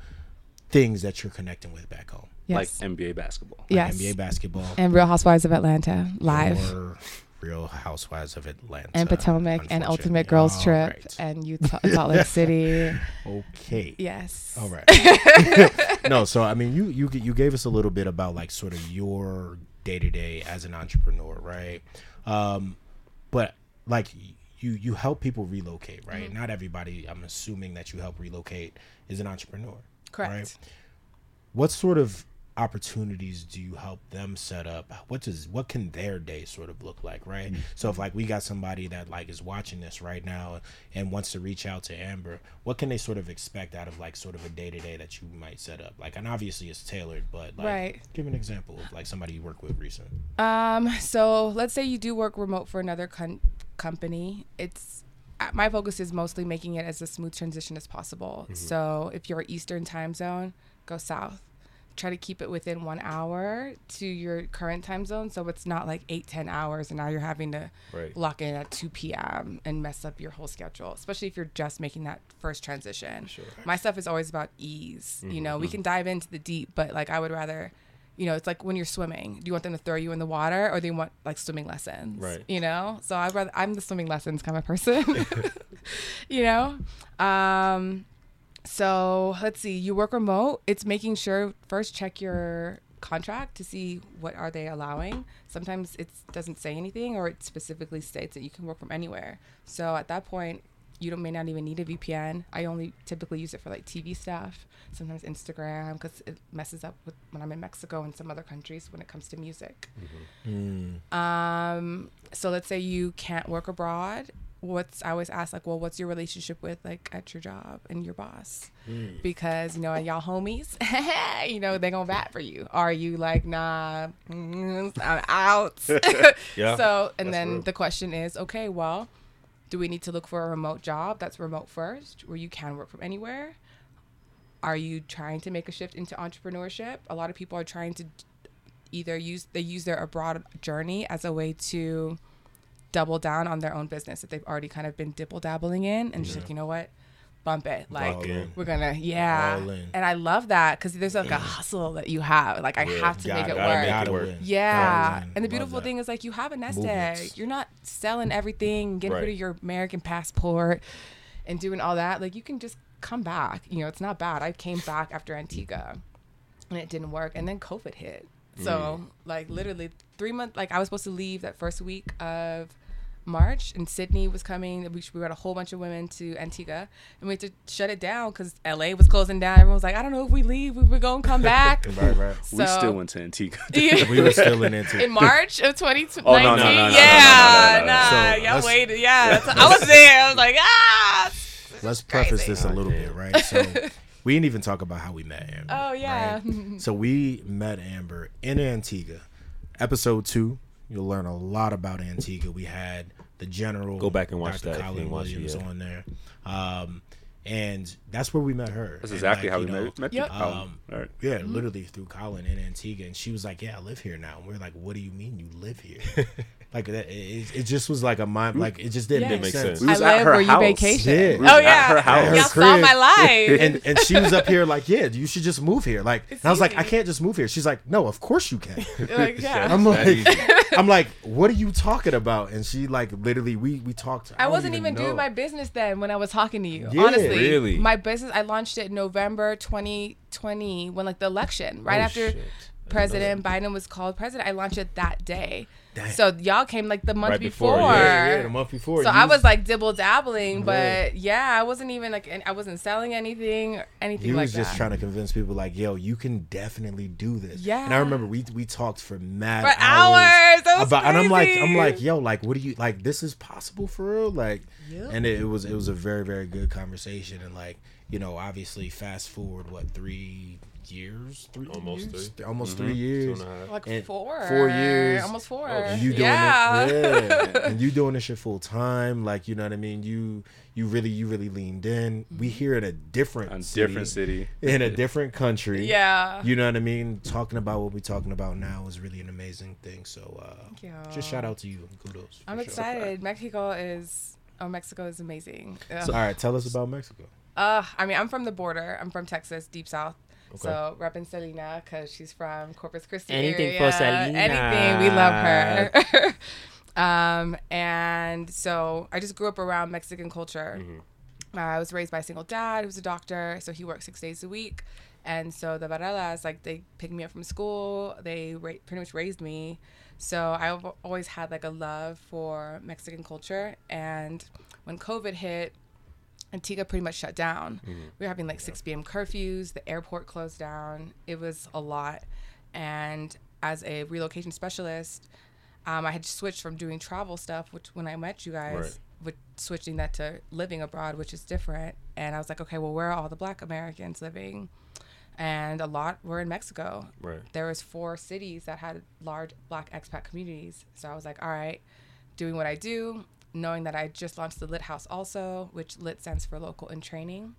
things that you're connecting with back home. Yes. Like NBA basketball. Like yes. NBA basketball. and Real Housewives of Atlanta live. Or Real Housewives of Atlanta. and Potomac and. Ultimate Girls All Trip right. and Utah, Salt Lake City. Okay. Yes. All right. no, so I mean, you you you gave us a little bit about like sort of your day to day as an entrepreneur, right? Um, but like you you help people relocate, right? Mm-hmm. Not everybody. I'm assuming that you help relocate is an entrepreneur, Correct. Right? What sort of opportunities do you help them set up what does what can their day sort of look like right so if like we got somebody that like is watching this right now and wants to reach out to amber what can they sort of expect out of like sort of a day-to-day that you might set up like and obviously it's tailored but like Right. give an example of like somebody you work with recent Um, so let's say you do work remote for another con- company. It's uh, my focus is mostly making it as a smooth transition as possible. So if you're Eastern time zone, go south. Try to keep it within one hour to your current time zone, so it's not like eight, ten hours, and now you're having to Right. lock in at two p.m. and mess up your whole schedule. Especially if you're just making that first transition. Sure. My stuff is always about ease. You know, we can dive into the deep, but like I would rather you know, it's like when you're swimming. Do you want them to throw you in the water or do you want like swimming lessons? Right. You know? So I'd rather I'm the swimming lessons kind of person. you know? Um so let's see, you work remote, it's making sure first check your contract to see what are they allowing. Sometimes it doesn't say anything or it specifically states that you can work from anywhere. So at that point you don't may not even need a VPN. I only typically use it for like TV stuff, sometimes Instagram because it messes up with when I'm in Mexico and some other countries when it comes to music. Um, so let's say you can't work abroad. What's I always ask like, well, what's your relationship with like at your job and your boss? Because you know, y'all homies, you know, they gonna bat for you. Are you like, nah, mm, I'm out. Yeah, So, and then real. the question is, okay, well, do we need to look for a remote job that's remote first, where you can work from anywhere? Are you trying to make a shift into entrepreneurship? A lot of people are trying to either use they use their abroad journey as a way to double down on their own business that they've already kind of been dibble dabbling in, and just like you know what, bump it, like we're gonna yeah. And I love that because there's like a hustle that you have. Like I Yeah, have to make it gotta work. make it work. Yeah. And the beautiful thing is like you have a nest Movements. egg. You're not selling everything, getting rid of your American passport and doing all that. Like you can just come back. You know, it's not bad. I came back after Antigua and it didn't work. And then COVID hit. So like literally three months like I was supposed to leave that first week of March and Sydney was coming. We, we got a whole bunch of women to Antigua and we had to shut it down because LA was closing down. Everyone was like, I don't know if we leave, we were going to come back. right right we still went to Antigua. we were still in it in March of 2019. Oh, no, no, yeah, nah, So, y'all waited. Yeah, that's, I was there. I was like, ah. let's preface crazy. this a little bit right so we didn't even talk about how we met amber Oh yeah. right? so we met Amber in Antigua. Episode two, you'll learn a lot about Antigua. We had the general. Go back and watch Dr. that Colin and watch it, Williams yeah. on there, um, and that's where we met her. That's And, exactly like, how we know, met, met Yep. you. Colin. Um, All right. Yeah, literally through Colin in Antigua, and she was like, "Yeah, I live here now." And we are like, "What do you mean you live here?" like that, it, it just was like a mind, like it just didn't Yeah. make sense. sense. We I at live her where you vacation. Yeah. We Oh yeah, her house. y'all Her saw my life. and and she was up here like, "Yeah, you should just move here." Like, and I was like, "I can't just move here." She's like, "No, of course you can." like, yeah. I'm like. I'm like, "What are you talking about?" And she like literally, we we talked. I don't wasn't even know. doing my business then when I was talking to you. Yeah. Honestly, Really? my business I launched it in November 2020 when like the election right Oh, after shit. President Biden was called president. I launched it that day. Dang. So y'all came like the month Right before, before. yeah, Yeah, yeah, the month before. So you I was like dibble dabbling, but Right. yeah, I wasn't even like I wasn't selling anything, anything He like was just that. trying to convince people, like, "Yo, you can definitely do this." Yeah. And I remember we we talked for mad For hours. That was about, and I'm like, I'm like, "Yo, like, what do you like? This is possible for real?" Like, Yep. and it, it was it was a very very good conversation, and like, you know, obviously, fast forward what three years, three Almost years? three. almost Mhm. three years. and like and four, four years. almost four. You doing yeah. it, yeah, and you doing this shit full time, like you know what I mean. You you really you really leaned in. We here in a different A city, different city. in a different country. yeah. You know what I mean? Talking about what we're talking about now is really an amazing thing. So uh, Thank you. just shout out to you. Kudos. I'm for sure. excited. Mexico is oh Mexico is amazing. Ugh. All right, tell us about Mexico. Uh, I mean, I'm from the border. I'm from Texas, deep south. Okay. So repping Selena because she's from Corpus Christi Anything area. for Selena. Anything, we love her. um, and so I just grew up around Mexican culture. Uh, I was raised by a single dad who's a doctor, so he works six days a week. And so the Varelas, like they picked me up from school. They ra- pretty much raised me. So I've always had like a love for Mexican culture. And when COVID hit, Antigua pretty much shut down. We were having like 6 p.m. curfews. The airport closed down. It was a lot. And as a relocation specialist, um, I had switched from doing travel stuff, which when I met you guys, Right. with switching that to living abroad, which is different. And I was like, okay, well, where are all the Black Americans living? And a lot were in Mexico. Right. There was four cities that had large Black expat communities. So I was like, all right, doing what I do, knowing that I just launched the Lit House also, which Lit stands for local in training.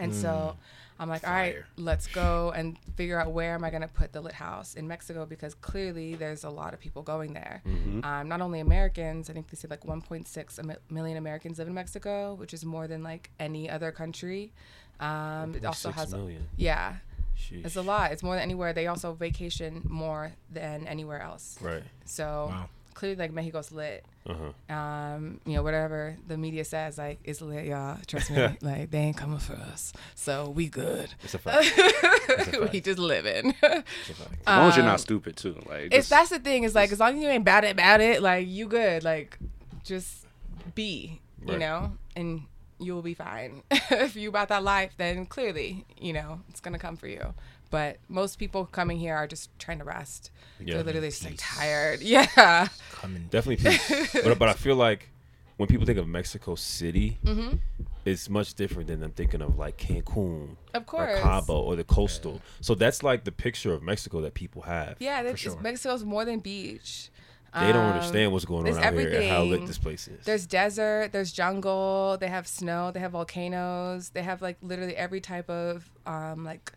And so I'm like, all right, let's go and figure out where am I going to put the Lit House in Mexico because clearly there's a lot of people going there. Um, not only Americans, I think they said like 1.6 a mi- million Americans live in Mexico, which is more than like any other country. Um, it also 1.6 has, million. yeah, Sheesh. it's a lot. It's more than anywhere. They also vacation more than anywhere else. Right. So Wow. Clearly, like Mexico's lit. Uh huh. Um, you know, whatever the media says, like it's lit, y'all. Trust me, like they ain't coming for us. So we good. It's a fact. fact. we just living. It's. As long as you're Um, not stupid too. Like it's that's the thing. Is like as long as you ain't bad at about it, like you good. Like just be, you know, and you will be fine. if you about that life, then clearly, you know, it's gonna come for you. But most people coming here are just trying to rest. Yeah. They're literally just like tired. Yeah. Coming. Definitely peace. but but I feel like when people think of Mexico City, Mm-hmm. it's much different than them thinking of like Cancun Of or course. Cabo or the coastal. So that's like the picture of Mexico that people have. Yeah, that's, sure. Mexico's more than beach. They don't Um, understand what's going on there's out here and how lit this place is. There's desert, there's jungle, they have snow, they have volcanoes, they have like literally every type of um like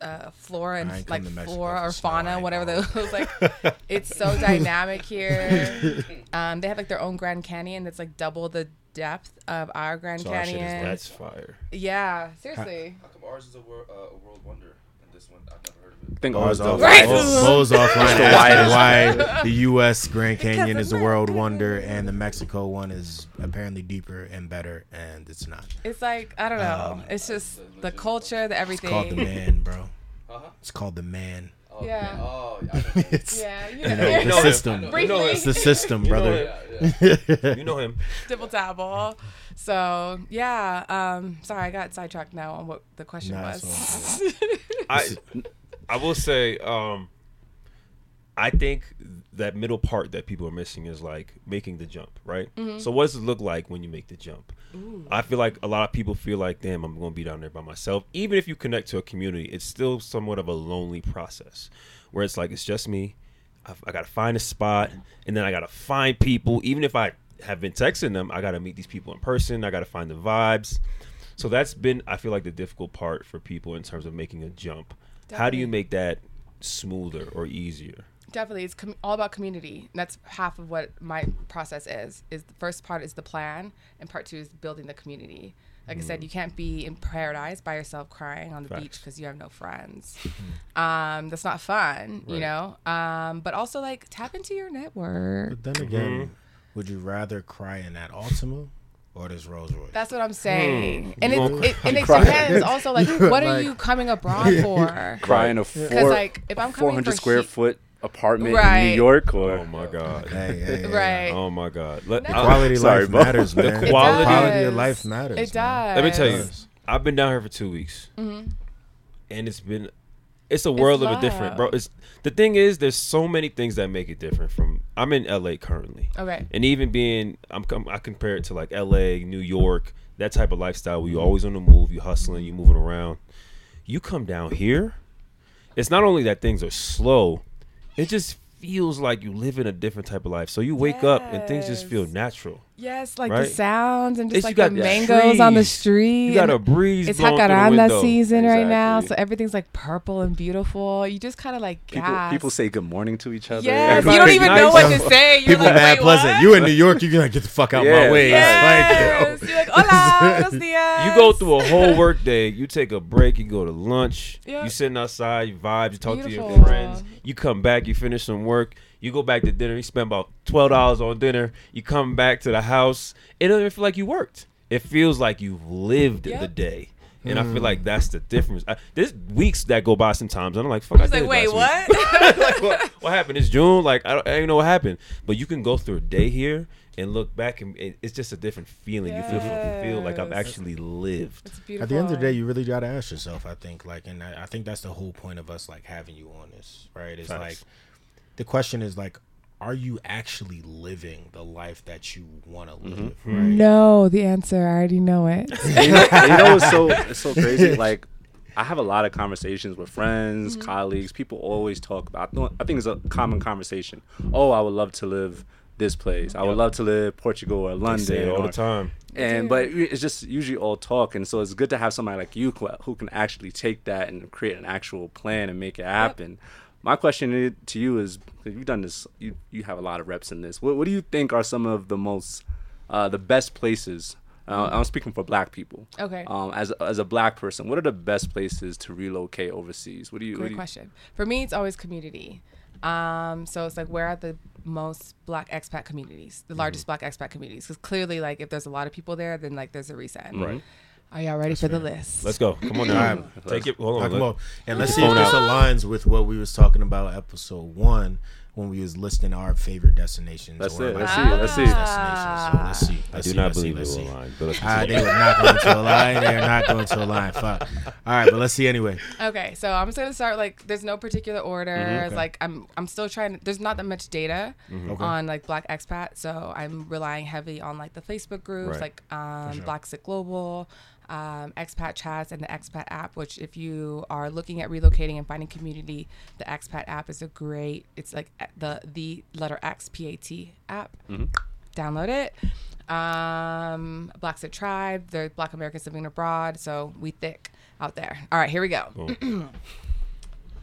uh flora and like come to Mexico flora or fauna, ain't whatever gonna those like it's so dynamic here. Um they have like their own Grand Canyon that's like double the depth of our Grand So our shit is Canyon. that's fire. yeah, seriously. How come ours is a, wor- uh, a world wonder and this one I've never heard of it? I think Ours ours off, the Right. widest. Bo's offline the asking why the U.S. Grand Canyon is a world wonder and the Mexico one is apparently deeper and better, and it's not. It's like I don't know. Um, it's just the culture, the everything. It's called the man, bro. Uh-huh. It's called the man. Oh, Yeah. Oh, yeah. It's Yeah, you you know, know, the system. I know. You know It's the system, brother. yeah, yeah. You know him. dibble dabble. So yeah, um, sorry, I got sidetracked now on what the question Nah, was. I I will say, um, I think that middle part that people are missing is like making the jump, right? Mm-hmm. So what does it look like when you make the jump? I feel like a lot of people feel like, damn, I'm going to be down there by myself. Even if you connect to a community, it's still somewhat of a lonely process, where it's like it's just me. I've, I got to find a spot, and then I got to find people. Even if I have been texting them, I got to meet these people in person. I got to find the vibes. So that's been I feel like the difficult part for people in terms of making a jump. How do you make that smoother or easier? Definitely, it's com- all about community. And that's half of what my process is. Is the first part is the plan, and part two is building the community. Like I said, you can't be in paradise by yourself crying on the Facts. beach because you have no friends. um, that's not fun, you know. Um, but also like tap into your network. But then again, would you rather cry in that Altima or this Rolls Royce? That's what I'm saying. And You it, it and it depends also like what are Like- you coming abroad for? Crying a Because four, like if I'm coming 400 for square heat- foot apartment in New York or Oh my god. hey, hey, hey. right. Oh my god. Let, No. I- Quality of life bro. matters, The man. quality- quality of life matters. It man. does. Let me tell you, Does. I've been down here for two weeks, Mm-hmm. and it's been, it's a world of a different, bro. It's the thing is, there's so many things that make it different. From I'm in LA currently, Okay. and even being, I'm, I compare it to like LA, New York, that type of lifestyle where you're always on the move, you hustling, you moving around. You come down here, it's not only that things are slow, it just feels like you live in a different type of life. So you wake up and things just feel natural. Yes, like Right? the sounds and just It's- like got the the mangoes on the street. You got a breeze. It's blowing through the jacaranda window. season right now, so everything's like purple and beautiful. You just kind of like people, people say good morning to each other. yes, you don't even know what to say. You're People like, mad pleasant. what? You in New York, you gonna get the fuck out Yeah. my way. Yes. It's like, yo. You're like, hola, buenos. You go through a whole work day. You take a break. You go to lunch. Yeah. You sitting outside. You vibe. You talk to your friends. You come back. You finish some work. You go back to dinner. You spend about twelve dollars on dinner. You come back to the house. It doesn't even feel like you worked. It feels like you've lived Yep. the day. And I feel hmm. like that's the difference. I, there's weeks that go by sometimes. and I'm like, fuck. I It's did like, wait, what? like, what, what happened? It's June. Like, I don't, I don't know what happened. But you can go through a day here and look back, and it, it's just a different feeling. You feel, you feel like I've actually lived. At the end of the day, you really gotta ask yourself. I think, like, and I, I think that's the whole point of us like having you on this, right? It's Facts. like the question is like, are you actually living the life that you want to live? Right? no, the answer I already know it. And you know, and you know what's so it's so crazy? Like, I have a lot of conversations with friends, Mm-hmm. colleagues. People always talk about. I think- it's a common conversation. Oh, I would love to live this place. I would Yep. love to live Portugal or London all or- the time. and do. but it's just usually all talk and so it's good to have somebody like you who, who can actually take that and create an actual plan and make it happen my question to you is you've done this you, you have a lot of reps in this what, what do you think are some of the most uh, the best places uh, i'm speaking for black people Okay. um, as, as a black person what are the best places to relocate overseas what do you, what do Great you question. For me, it's always community. Um, so it's like where are the most black expat communities, the largest black expat communities? Because clearly, like if there's a lot of people there, then like there's a reason. Right. Are y'all ready for the list? Let's go. Come on now. Take it. Hold on. come on. And let's see if this out. aligns with what we was talking about episode one when we was listing our favorite destinations. Let's or see, like let's see, let's see. Destinations. So let's see. I Let's do see, not let's believe it let's will align. But let's Ah, they continue. were not going to align. They're not going to align. Fuck. All right, but let's see anyway. Okay, so I'm just gonna start like there's no particular order. Mm-hmm, It's Like I'm I'm still trying. to There's not that much data Mm-hmm. Okay. on like Black expat, so I'm relying heavy on like the Facebook groups, Right. like um, sure. Blaxit Global, um, expat chats, and the expat app. Which if you are looking at relocating and finding community, the expat app is a great. It's like the the letter X P A T app. Download it. Um, Blaxit Tribe, the Black Americans living abroad. So we thick out there. All right, here we go.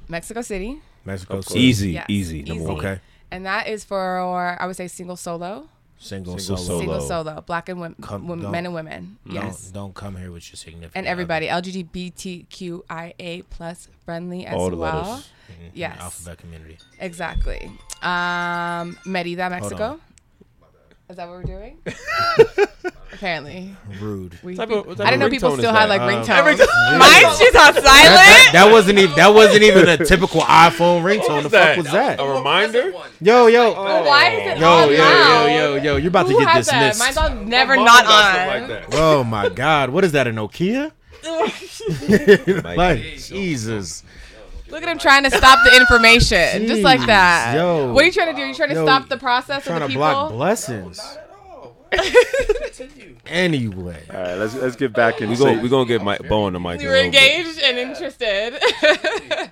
Mexico City. Mexico City. Easy, Yes, easy. Number one. Okay. And that is for I would say single solo, Single, Single solo. single Solo. solo, black and women, Come- women men and women. Don't, Yes. don't come here with your significant And everybody LGBTQIA plus friendly as All the well. letters. other. Mhm. Yes. Alphabet community. Exactly. Um, Merida, Mexico. Is that what we're doing? Apparently, Rude. we. Type of- type I didn't know people still had that? like Um, ringtones. Mine's just on silent. That, that, that wasn't even that wasn't even a typical iPhone ringtone. What the fuck was that? A reminder? Yo, yo, Why is it yo, on yo, now? yo, yo, yo! You're about Who to get has that? dismissed. Mine's on never not on. like that. Oh my God! What is that? A Nokia? Like, like Jesus! Look at him trying to stop the information, just like that. yo. What are you trying to do? Are you trying to Yo, stop the process Trying of the to block people? blessings. Continue. Anyway, all right let's let's get back into we go. We gonna get Mike Bo on the mic. in You a were engaged and interested.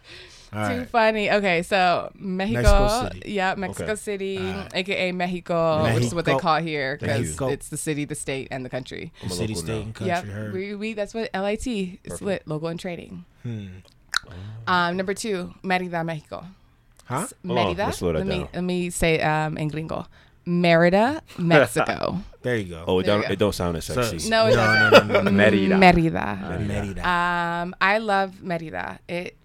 All Too right. funny. Okay, so Mexico, Mexico City. yeah, Mexico Okay. City, Alright. age Mexico, which is what they Mexico. call here because you. it's the city, the state, and the country. I'm a City, local state, now. and country. Yep, heard. we, we that's what LIT is lit, local and trading. Hmm. Hmm. Um, number two, Merida, Mexico. Huh? S- Hold on, Merida. let's slow that let me down. let me say um in gringo. Merida, Mexico. There you go. Oh, it There don't it don't sound as So- sexy. No, it no, doesn't. no, no, no, no. Merida. Merida. Merida. Um, I love Merida. It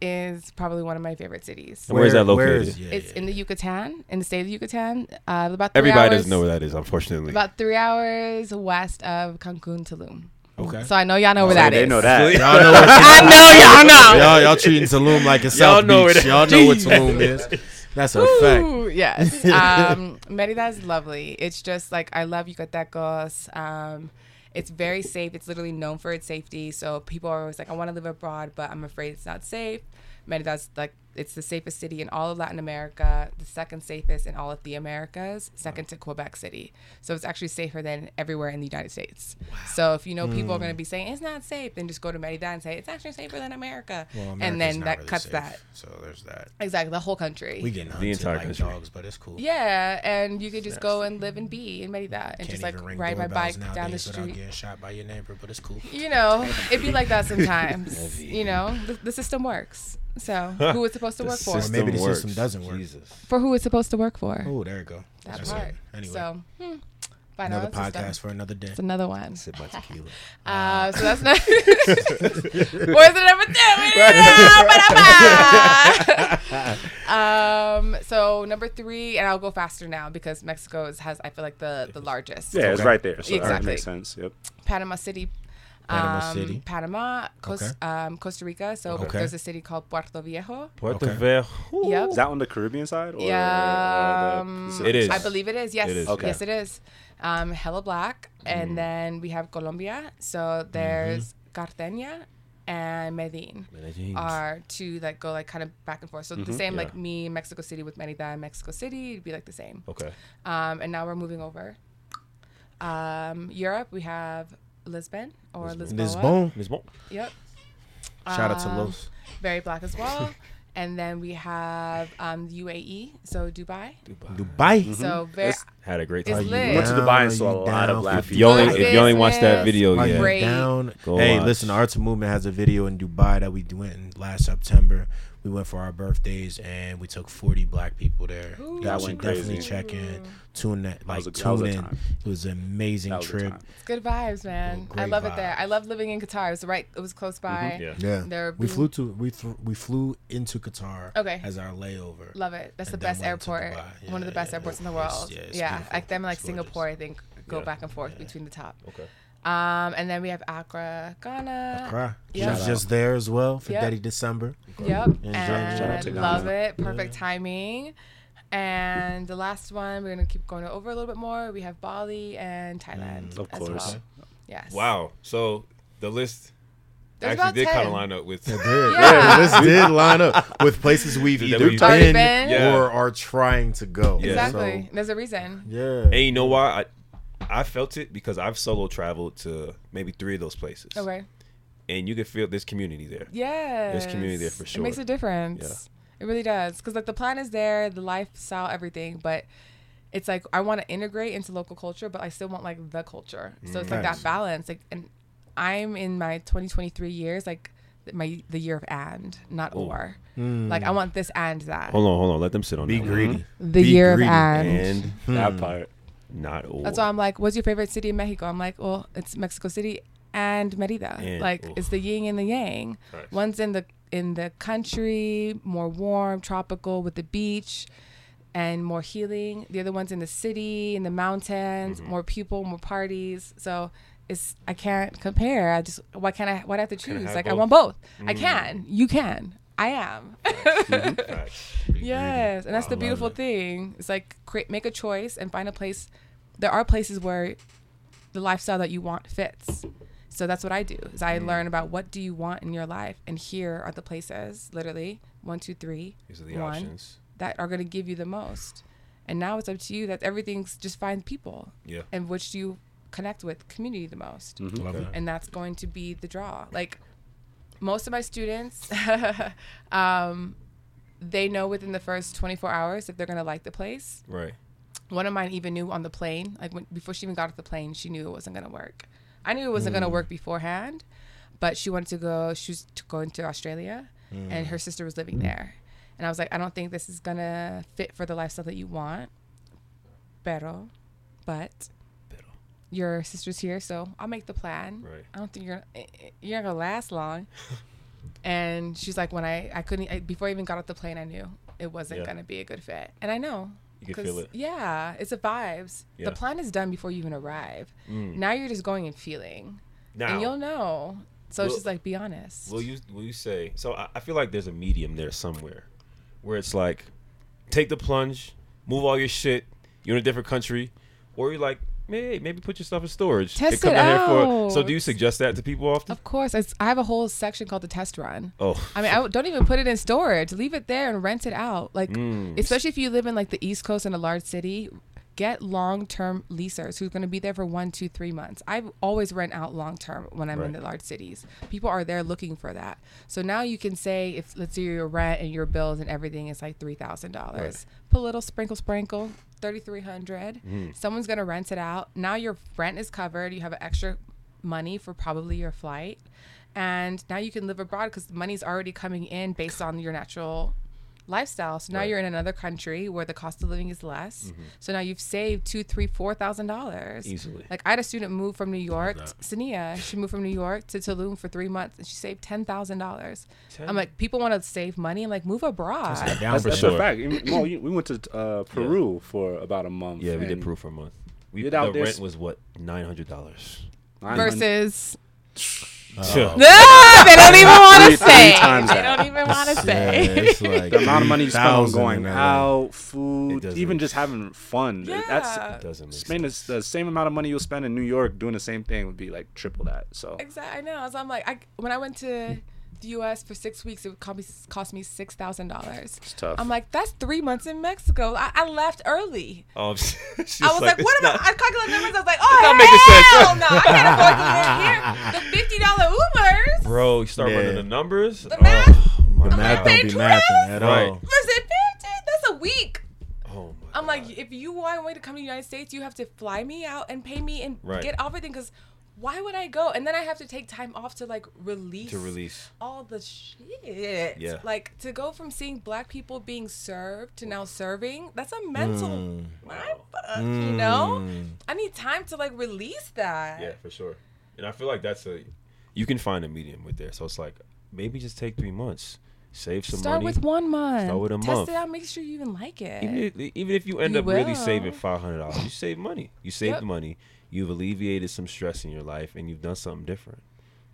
is probably one of my favorite cities. And where's that located? is- yeah, It's yeah, in the Yucatan, in the state of Yucatan. Uh, about three Everybody hours, doesn't know where that is, unfortunately. About three hours west of Cancun, Tulum. Okay. So I know y'all know where So that they is. know that. Y'all know what I know y'all know. y'all, y'all treating Tulum like a South know where Beach. that- Y'all know what Tulum is. That's a fact. Yes. Um, Merida is lovely. It's just like I love Yucatecos. Um, it's very safe. It's literally known for its safety. So people are always like, I want to live abroad, but I'm afraid it's not safe. Merida's like it's the safest city in all of Latin America, the second safest in all of the Americas, second to Quebec City. So it's actually safer than everywhere in the United States. So if you know people are going to hmm. be saying it's not safe, then just go to Merida and say it's actually safer than America, Well, and then not that really cuts safe, that So there's that. exactly the whole country. We getting The hunted entire like country. dogs, but it's cool. Yeah, and you could just go and live and be in Merida and Can't just like ride my bike down the nowadays without street. getting shot by your neighbor, but it's cool. You know, it'd be like that sometimes. you know, the, the system works. So who it's supposed to work for? system Maybe the system doesn't work. Jesus. For who it's supposed to work for? Oh, there you go. that That's part. it. Anyway, So, hmm, final another system. podcast for another day. It's another one. Sip my tequila. Uh, so that's not. Where's the number two? um. So number three, and I'll go faster now because Mexico is, has I feel like the the largest. Yeah, it's right there. So that Exactly. makes sense. Yep. Panama City. Panama um, City. Panama, Cos- Okay. um, Costa Rica. So Okay. there's a city called Puerto Viejo. Puerto Okay. Viejo. Yep. Is that on the Caribbean side? Or, Yeah, or um, the It is. I believe it is. Yes. It is. Okay. Yes, it is. Um, hella black, and then we have Colombia. So there's Cartagena and Medellin Medellin. are two that go like kind of back and forth. So the same Yeah. like me, Mexico City with Merida and Mexico City, it'd be like the same. Okay. Um, and now we're moving over. Um, Europe, we have Lisbon or Lisboa. Lisbon. Lisbon. Yep. Shout out to Um, Los. Very black as well. and then we have um, UAE, so Dubai. Dubai. So very It's- Had a great It's time. lit. Went to Dubai and are saw a you lot of black for If you only if you only watched that video, Are yeah. down? Go hey, watch. listen, Arts Movement has a video in Dubai that we went in last September. We went for our birthdays and we took 40 black people there. Ooh. Y'all That should went definitely crazy. check in, mm-hmm. tune that, like was a- tune a in. It was an amazing was trip. It's good vibes, man. I great love it there. I love living in Qatar. It was right. It was close by. Mm-hmm. Yeah. Yeah, There we being- flew to we th- we flew into Qatar. Okay. as our layover. Love it. That's the best airport. Dubai. One of the best yeah, airports in the world. yeah, yeah, like them like It's gorgeous. Singapore. I think go Yeah. back and forth between the top. Okay. Um, and then we have Accra, Ghana. Accra. Yeah. She's just there as well for Yep. Detty December. Yep. Enjoy. And Shout out to love it. Perfect timing. And the last one, we're gonna keep going over a little bit more. We have Bali and Thailand Of as course. well. Yes. Wow. So the list There's actually about did kind of line up with. Did. Yeah. this did line up with places we've either we've been, been. Yeah. or are trying to go. Yeah. Exactly. So, There's a reason. yeah. And you know why? I I felt it because I've solo traveled to maybe three of those places. Okay. And you can feel this community there. Yes. community there for sure. It makes a difference. It really does. Because, like, the plan is there, the lifestyle, everything, but it's like I want to integrate into local culture, but I still want, like, the culture. So it's like that balance. Like, and I'm in my 2023 years, like, my the year of and, not Ooh. or. Hmm. Like, I want this and that. Hold on, hold on. Let them sit on Be that. greedy. The Be year greedy. of and. And That hmm. part. Not or. That's why I'm like, what's your favorite city in Mexico? I'm like, well, it's Mexico City and Merida. And- like oof. it's the yin and the yang. Nice. One's in the in the country, more warm, tropical with the beach and more healing. The other one's in the city, in the mountains, Mm-hmm. more people, more parties. So it's I can't compare. I just why can't I why do I have to I choose? have Like I both? Mm. want both. I can. You can. I am. Facts. Yes, and that's the love beautiful it. thing. It's like create, make a choice and find a place. There are places where the lifestyle that you want fits. So that's what I do. Is Mm. I learn about what do you want in your life, and here are the places, literally one, two, three, These are the one, options. that are going to give you the most. And now it's up to you. That everything's just find people Yeah. and which do you connect with community the most Love it. and that's going to be the draw. Like most of my students, um, they know within the first 24 hours if they're gonna like the place. Right. One of mine even knew on the plane, like when, before she even got off the plane, she knew it wasn't gonna work. I knew it wasn't gonna work beforehand, but she wanted to go. She was to going to Australia, and her sister was living there, and I was like, I don't think this is gonna fit for the lifestyle that you want. Pero, but. Your sister's here, so I'll make the plan. Right. I don't think you're eh, eh, you're not gonna last long. and she's like, when I I couldn't I, before I even got off the plane, I knew it wasn't Yeah. gonna be a good fit, and I know. You can feel it. Yeah, it's a vibes. Yeah. The plan is done before you even arrive. Mm. Now you're just going and feeling, Now, and you'll know. So it's Will- just like be honest. will you will you say? So I, I feel like there's a medium there somewhere, where it's like, take the plunge, move all your shit. You're in a different country, or you're like, hey, maybe put your stuff in storage. Test it down here for- So do you suggest that to people often? of course, it's, I have a whole section called the test run. Oh, I mean, I w- don't even put it in storage. Leave it there and rent it out. Like, Mm. especially if you live in like the East Coast in a large city, get long-term leasers who's going to be there for one, two, three months. I've always rent out long-term when I'm in the large cities. People are there looking for that. So now you can say if let's say your rent and your bills and everything is like three thousand dollars. Put a little sprinkle, sprinkle, thirty three hundred. Mm. Someone's going to rent it out. Now your rent is covered. You have an extra money for probably your flight. And now you can live abroad because the money's already coming in based on your natural lifestyle. So now Right. you're in another country where the cost of living is less. So now you've saved two, three, four thousand dollars Easily. Like I had a student move from New York, that. Sania. She moved from New York to Tulum for three months, and she saved ten thousand dollars. I'm like, people want to save money. I'm like, move abroad. Down That's, for that's sure. a fact. Even- Mo, we went to uh, Peru for about a month. yeah, we did Peru for a month. We, the rent was what nine hundred dollars. Versus. No, they don't even want to three say. They don't even want to Yeah, say. it's like the amount of money you spend on going and uh, out, food, doesn't- even just having fun. Yeah. That's Doesn't make Spain is the same amount of money you'll spend in New York doing the same thing would be like triple that. So Exactly. I know. So I'm like, I when I went to hmm. The U.S. for six weeks, it would cost me cost me six thousand dollars. it's tough. I'm like, that's three months in Mexico. I, I left early. Oh, I was like, what it's am I? not- I calculated numbers. I was like, oh, not making sense. hell no, I can't afford to live here. The fifty dollar Ubers. Bro, you start Yeah. running the numbers. The math? Oh, oh my The math God. don't be mathing at Right. all. Listen, fifty. That's a week. Oh my I'm like, if you want me to come to the United States, you have to fly me out and pay me and Right. get everything. Because why would I go? And then I have to take time off to like release to release. all the shit. Yeah. Like to go from seeing black people being served to now serving, that's a mental Mm. mind fuck, you know? Mm. I need time to like release that. Yeah, for sure. And I feel like that's a you can find a medium with there. So it's like maybe just take three months, save some money. Start money. with one month. Start with a Test month. it out. Make sure you even like it. even if, even if you end You up really saving five hundred dollars, you save money. You save Yep. money. You've alleviated some stress in your life, and you've done something different.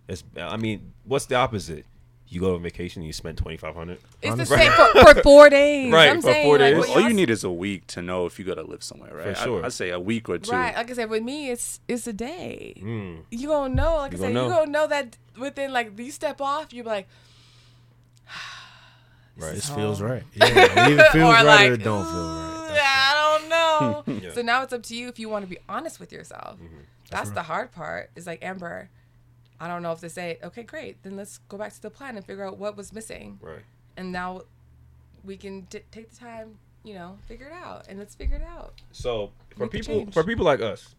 It's, I mean, what's the opposite? You go on vacation and you spend twenty five hundred. it's the Honestly. same for, for four days. Right, I'm for saying, four days. what all you need is a week to know if you gotta live somewhere, right? For sure. I, I'd say a week or two. Right, like I said, with me, it's it's a day. Mm. You gonna know, like You I said, gonna you know. gonna know that within like you step off, you're like, Right. This feels right. Yeah, it either feels or right like, or it don't feel right. "Ooh, I don't know. Yeah. So now it's up to you if you want to be honest with yourself. Mm-hmm. That's the hard part. Is like Amber, I don't know if to say, okay, great, then let's go back to the plan and figure out what was missing, Right. and now we can t- take the time, you know, figure it out, and let's figure it out. So for people change. for people like us,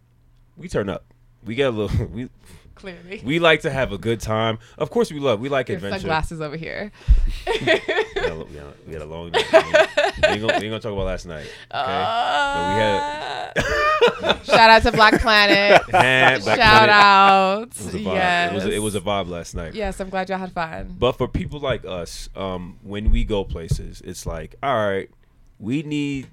we turn up. We get a little. We Clearly, we like to have a good time. Of course, we love. We like your adventure. sunglasses over here. we, had a, we, had a, we had a long night. we, ain't gonna, we ain't gonna talk about last night. Okay. Uh, shout out to Black Planet. And Black Shout Planet, out. It was a vibe. Yes. It was a, it was a vibe last night. Yes, I'm glad y'all had fun. But for people like us, um, when we go places, it's like, all right, we need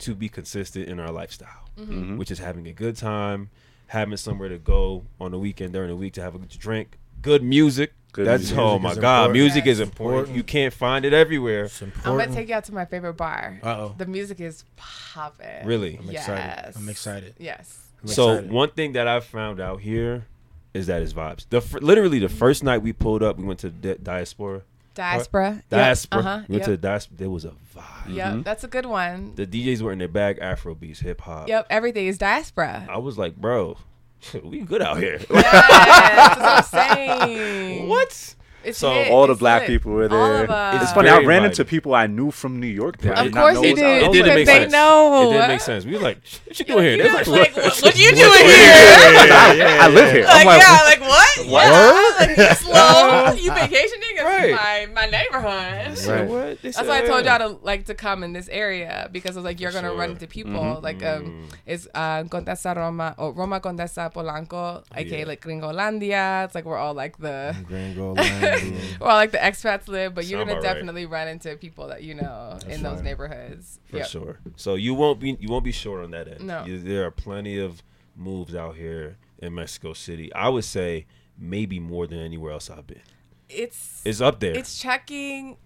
to be consistent in our lifestyle, Mm-hmm. which is having a good time, having somewhere to go on the weekend during the week to have a good drink, good music. Good That's music. oh Music my god, important. music is Yes. important. Important. You can't find it everywhere. It's I'm gonna take you out to my favorite bar. Uh-oh. The music is popping. Really. I'm yes. excited. I'm excited. Yes. I'm so excited. one thing that I found out here is that it's vibes. The fir- literally the first night we pulled up, we went to Di- Diaspora. Diaspora. Diaspora. Uh huh. We went Yep. to Diaspora. There was a vibe. Yep. That's a good one. The DJs were in their bag, Afro beats, hip hop. Yep. Everything is diaspora. I was like, bro, we good out here. yes. That's what I'm saying. what? It's So hit, All the it's black lit. people were there. of us. It's funny. I ran into people I knew from New York. That Of did not course know you did. It didn't make They sense. know. It didn't make sense. We was like, what you doing here? You They're like, like, what? what, what you doing What- here? I live here. I'm Like, like, yeah, like what? What? Yeah, like you slow. You vacationing? It's Right. my my neighborhood. Right. what? That's said, why I told y'all to like to come in this area because I was like you're gonna run into people Mhm. like um it's uh Condesa Roma or Roma Condesa Polanco aka Yeah. like Gringolandia. It's like we're all like the Gringo Land. we're like the expats live, but you're gonna about right. definitely run into people that you know That's in those right. neighborhoods. for Yep. sure. So you won't be you won't be short on that end. No. There are plenty of moves out here in Mexico City. I would say maybe more than anywhere else I've been. It's It's up there. it's checking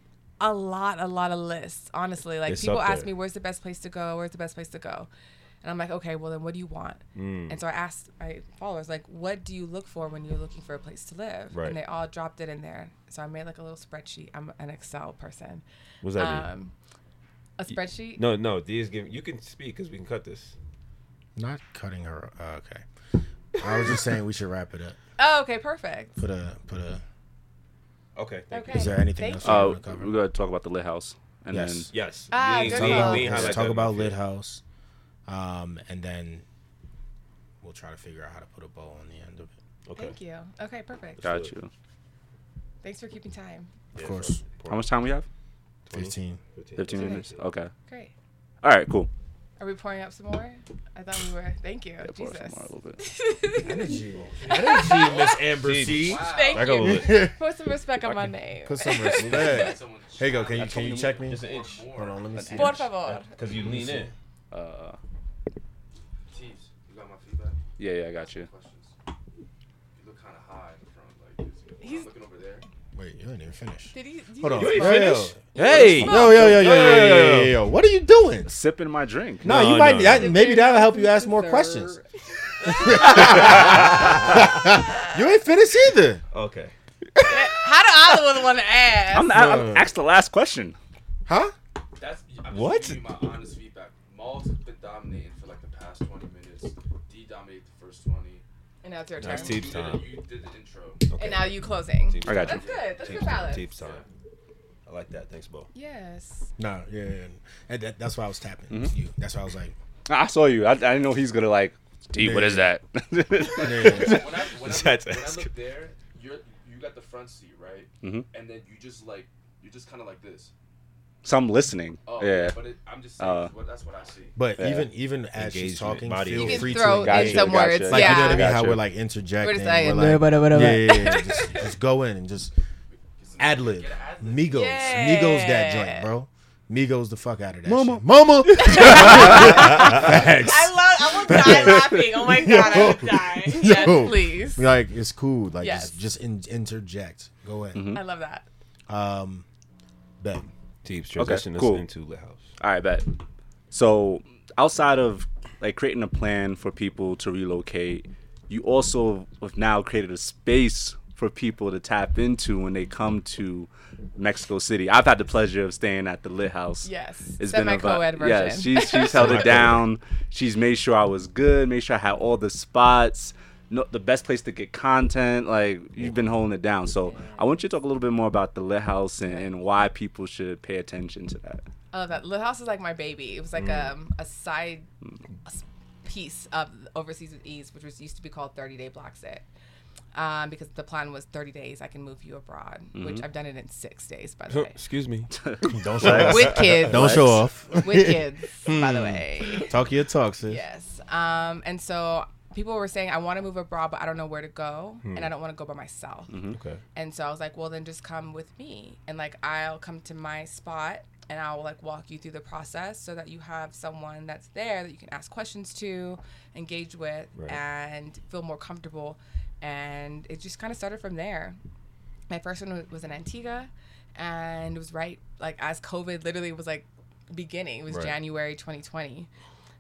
a lot, a lot of lists. Honestly, like It's people ask me, "Where's the best place to go? Where's the best place to go?" And I'm like, "Okay, well then, what do you want?" Mm. And so I asked my followers, like, "What do you look for when you're looking for a place to live?" Right. And they all dropped it in there. So I made like a little spreadsheet. I'm an Excel person. What's that mean? Um, a spreadsheet. No, no. These give you can speak because we can cut this. Not cutting her. Uh, okay. I was just saying we should wrap it up. Oh, okay, perfect. Put a put a. Okay. Thank Okay. Is there anything Thank else you. you Uh, want to cover? we're gonna talk about the lit house, and Yes. then. Yes. Ah, We ain't- good we talk about, we ain't let's highlight talk about. Lit House, um, and then we'll try to figure out how to put a bow on the end of it. Okay. Thank you. Okay, perfect. got you. Thanks for keeping time. Of Yeah, course, How much time we have? 20? fifteen. 15 Okay. minutes. Okay. Great. All right. Cool. Are we pouring up some more? I thought we were. Thank you. Yeah, pour Jesus. some more a little bit. Energy. Energy, Miss Amber C. Thank Back you. little. Put some respect on my name. Put some respect. Someone Here you go. Can you can you check me? Just an inch. Hold on. Let me see. Por favor. Because you lean in. Uh, yeah, yeah, I got you. Questions. You look kind of high like. He's looking over there. Wait, you ain't even finished. Did he? Did Hold on. You ain't finished? Hey. Yo, yo, yo, yo, yo, yo, yo, yo. What are you doing? Sipping my drink. No, no you no, might. No. That, maybe that'll help you ask more questions. you ain't finished either. Okay. How do I the want to ask? I'm, the, I'm asked the last question. Huh? That's I'm what? Just my honest feedback. Has been dominating for like the past 20 minutes and now it's your turn. Nice You Teams did, time. you did the intro. Okay. And now you closing. Teams I got you. That's good. That's Teams good balance. Teams time. I like that. Thanks, Bo. Yes. No, yeah, yeah. And that, that's why I was tapping Mhm. you. That's why I was like, I saw you. I, I didn't know he's gonna like. D, what is that? when I, when, I look, when I look there, you're you got the front seat, right? Mhm. And then you just like you're just kind of like this. So I'm listening. Oh yeah. But it, I'm just saying, Uh, that's what I see. But Yeah. even even as she's talking, body feel free throw to Gotcha, in engage. some gotcha. words. Like yeah. you know what I mean? How we're like interjecting. We're we're like, yeah, yeah, yeah. Just, just go in and just ad lib. Get an ad-lib. Migos, Yeah. Migos that joint, bro. Migos the fuck out of that. Mama. shit. mama. Facts. I love. I would die laughing. Oh my god, I would die. Yes, please. Like it's cool. Like Yes. just just in, interject. Go in. Mhm. I love that. Um, bet. Teams transition us cool. into Lit House. All right, bet. So outside of like creating a plan for people to relocate, you also have now created a space for people to tap into when they come to Mexico City. I've had the pleasure of staying at the Lit House. Yes. It's Semi been a co-ed version. Yeah, she's she's held it down. She's made sure I was good. Made sure I had all the spots. No, the best place to get content. Like you've been holding it down. So I want you to talk a little bit more about the Lit House and, and why people should pay attention to that. I love that. Lit House is like my baby. It was like Mm. um, a side piece of Overseas with Ease, which was used to be called 30 Day Blaxit. Um, because the plan was 30 days, I can move you abroad, Mm-hmm. which I've done it in six days, by the way. Excuse me. Don't show. off. With kids. Don't show off. With kids, by the way. Talk your talk, sis. Yes. Um, and so people were saying, I want to move abroad, but I don't know where to go, and I hmm. don't want to go by myself. Mm-hmm. Okay. And so I was like, well, then just come with me. And like, I'll come to my spot and I'll like walk you through the process so that you have someone that's there that you can ask questions to, engage with, Right. and feel more comfortable. And it just kind of started from there. My first one was- was in Antigua and it was right like as COVID literally was like beginning. It was Right. January 2020.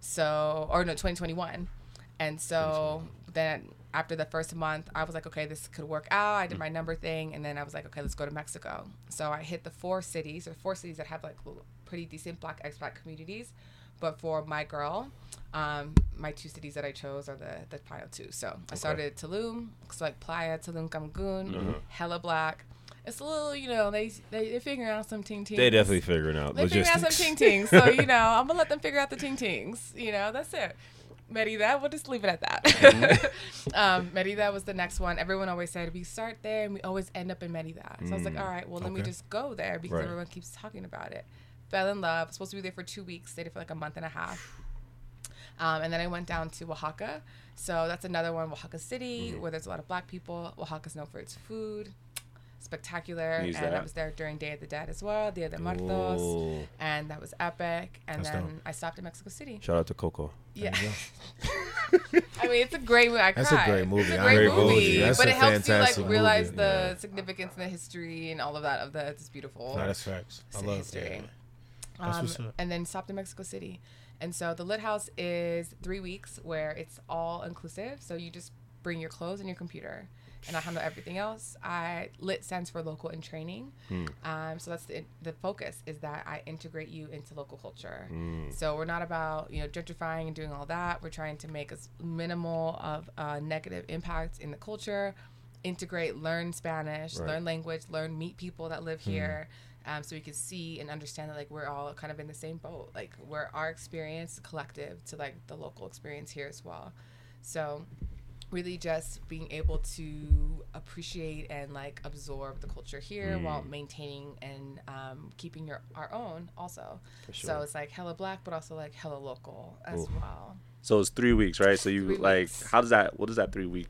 So, or no, 2021. And so then after the first month, I was like, okay, this could work out. I did my number thing. And then I was like, okay, let's go to Mexico. So I hit the four cities, or four cities that have like pretty decent black expat communities. But for my girl, um, my two cities that I chose are the, the final two. So I started at Tulum, so like Playa, Tulum, Cancun, hella black. it's a little, you know, they they they're figuring out some ting tings. They definitely figuring out They're figuring out some ting tings. So you know, I'm gonna let them figure out the ting tings. You know, that's it. Merida, we'll just leave it at that. Mm-hmm. um, Merida was the next one. Everyone always said we start there and we always end up in Merida. So I was like, Mm. all right, well, let me just go there because Right. everyone keeps talking about it. Fell in love. Supposed to be there for two weeks. Stayed for like a month and a half. Um, and then I went down to Oaxaca. So that's another one, Oaxaca City, Mm-hmm. where there's a lot of black people. Oaxaca's known for its food. Spectacular. Use and I was there during Day of the Dead as well, Dia de Muertos. Ooh. And that was epic. And That's then dope. I stopped in Mexico City. Shout out to Coco. Yeah. I mean, it's a great movie. I That's a great movie. It's a I great agree with movie. That's but a it helps you fantastic like realize movie. the Yeah. significance and the history and all of that of the it's beautiful. No, that's facts. I love history. that. Um, and then stopped in Mexico City. And so the Lit House is three weeks where it's all inclusive. So you just bring your clothes and your computer, and I handle everything else. I Lit stands for local in training. Um, so that's the the focus is that I integrate you into local culture. So we're not about you know gentrifying and doing all that. We're trying to make as minimal of a negative impact in the culture. Integrate, learn Spanish, Right. learn language, learn meet people that live here um, so we can see and understand that like we're all kind of in the same boat like we're our experience collective to like the local experience here as well so really just being able to appreciate and like absorb the culture here while maintaining and um, keeping your our own also so it's like hella black but also like hella local as Oof. well So it's three weeks, right? So you Three like, weeks. how does that? What does that three week?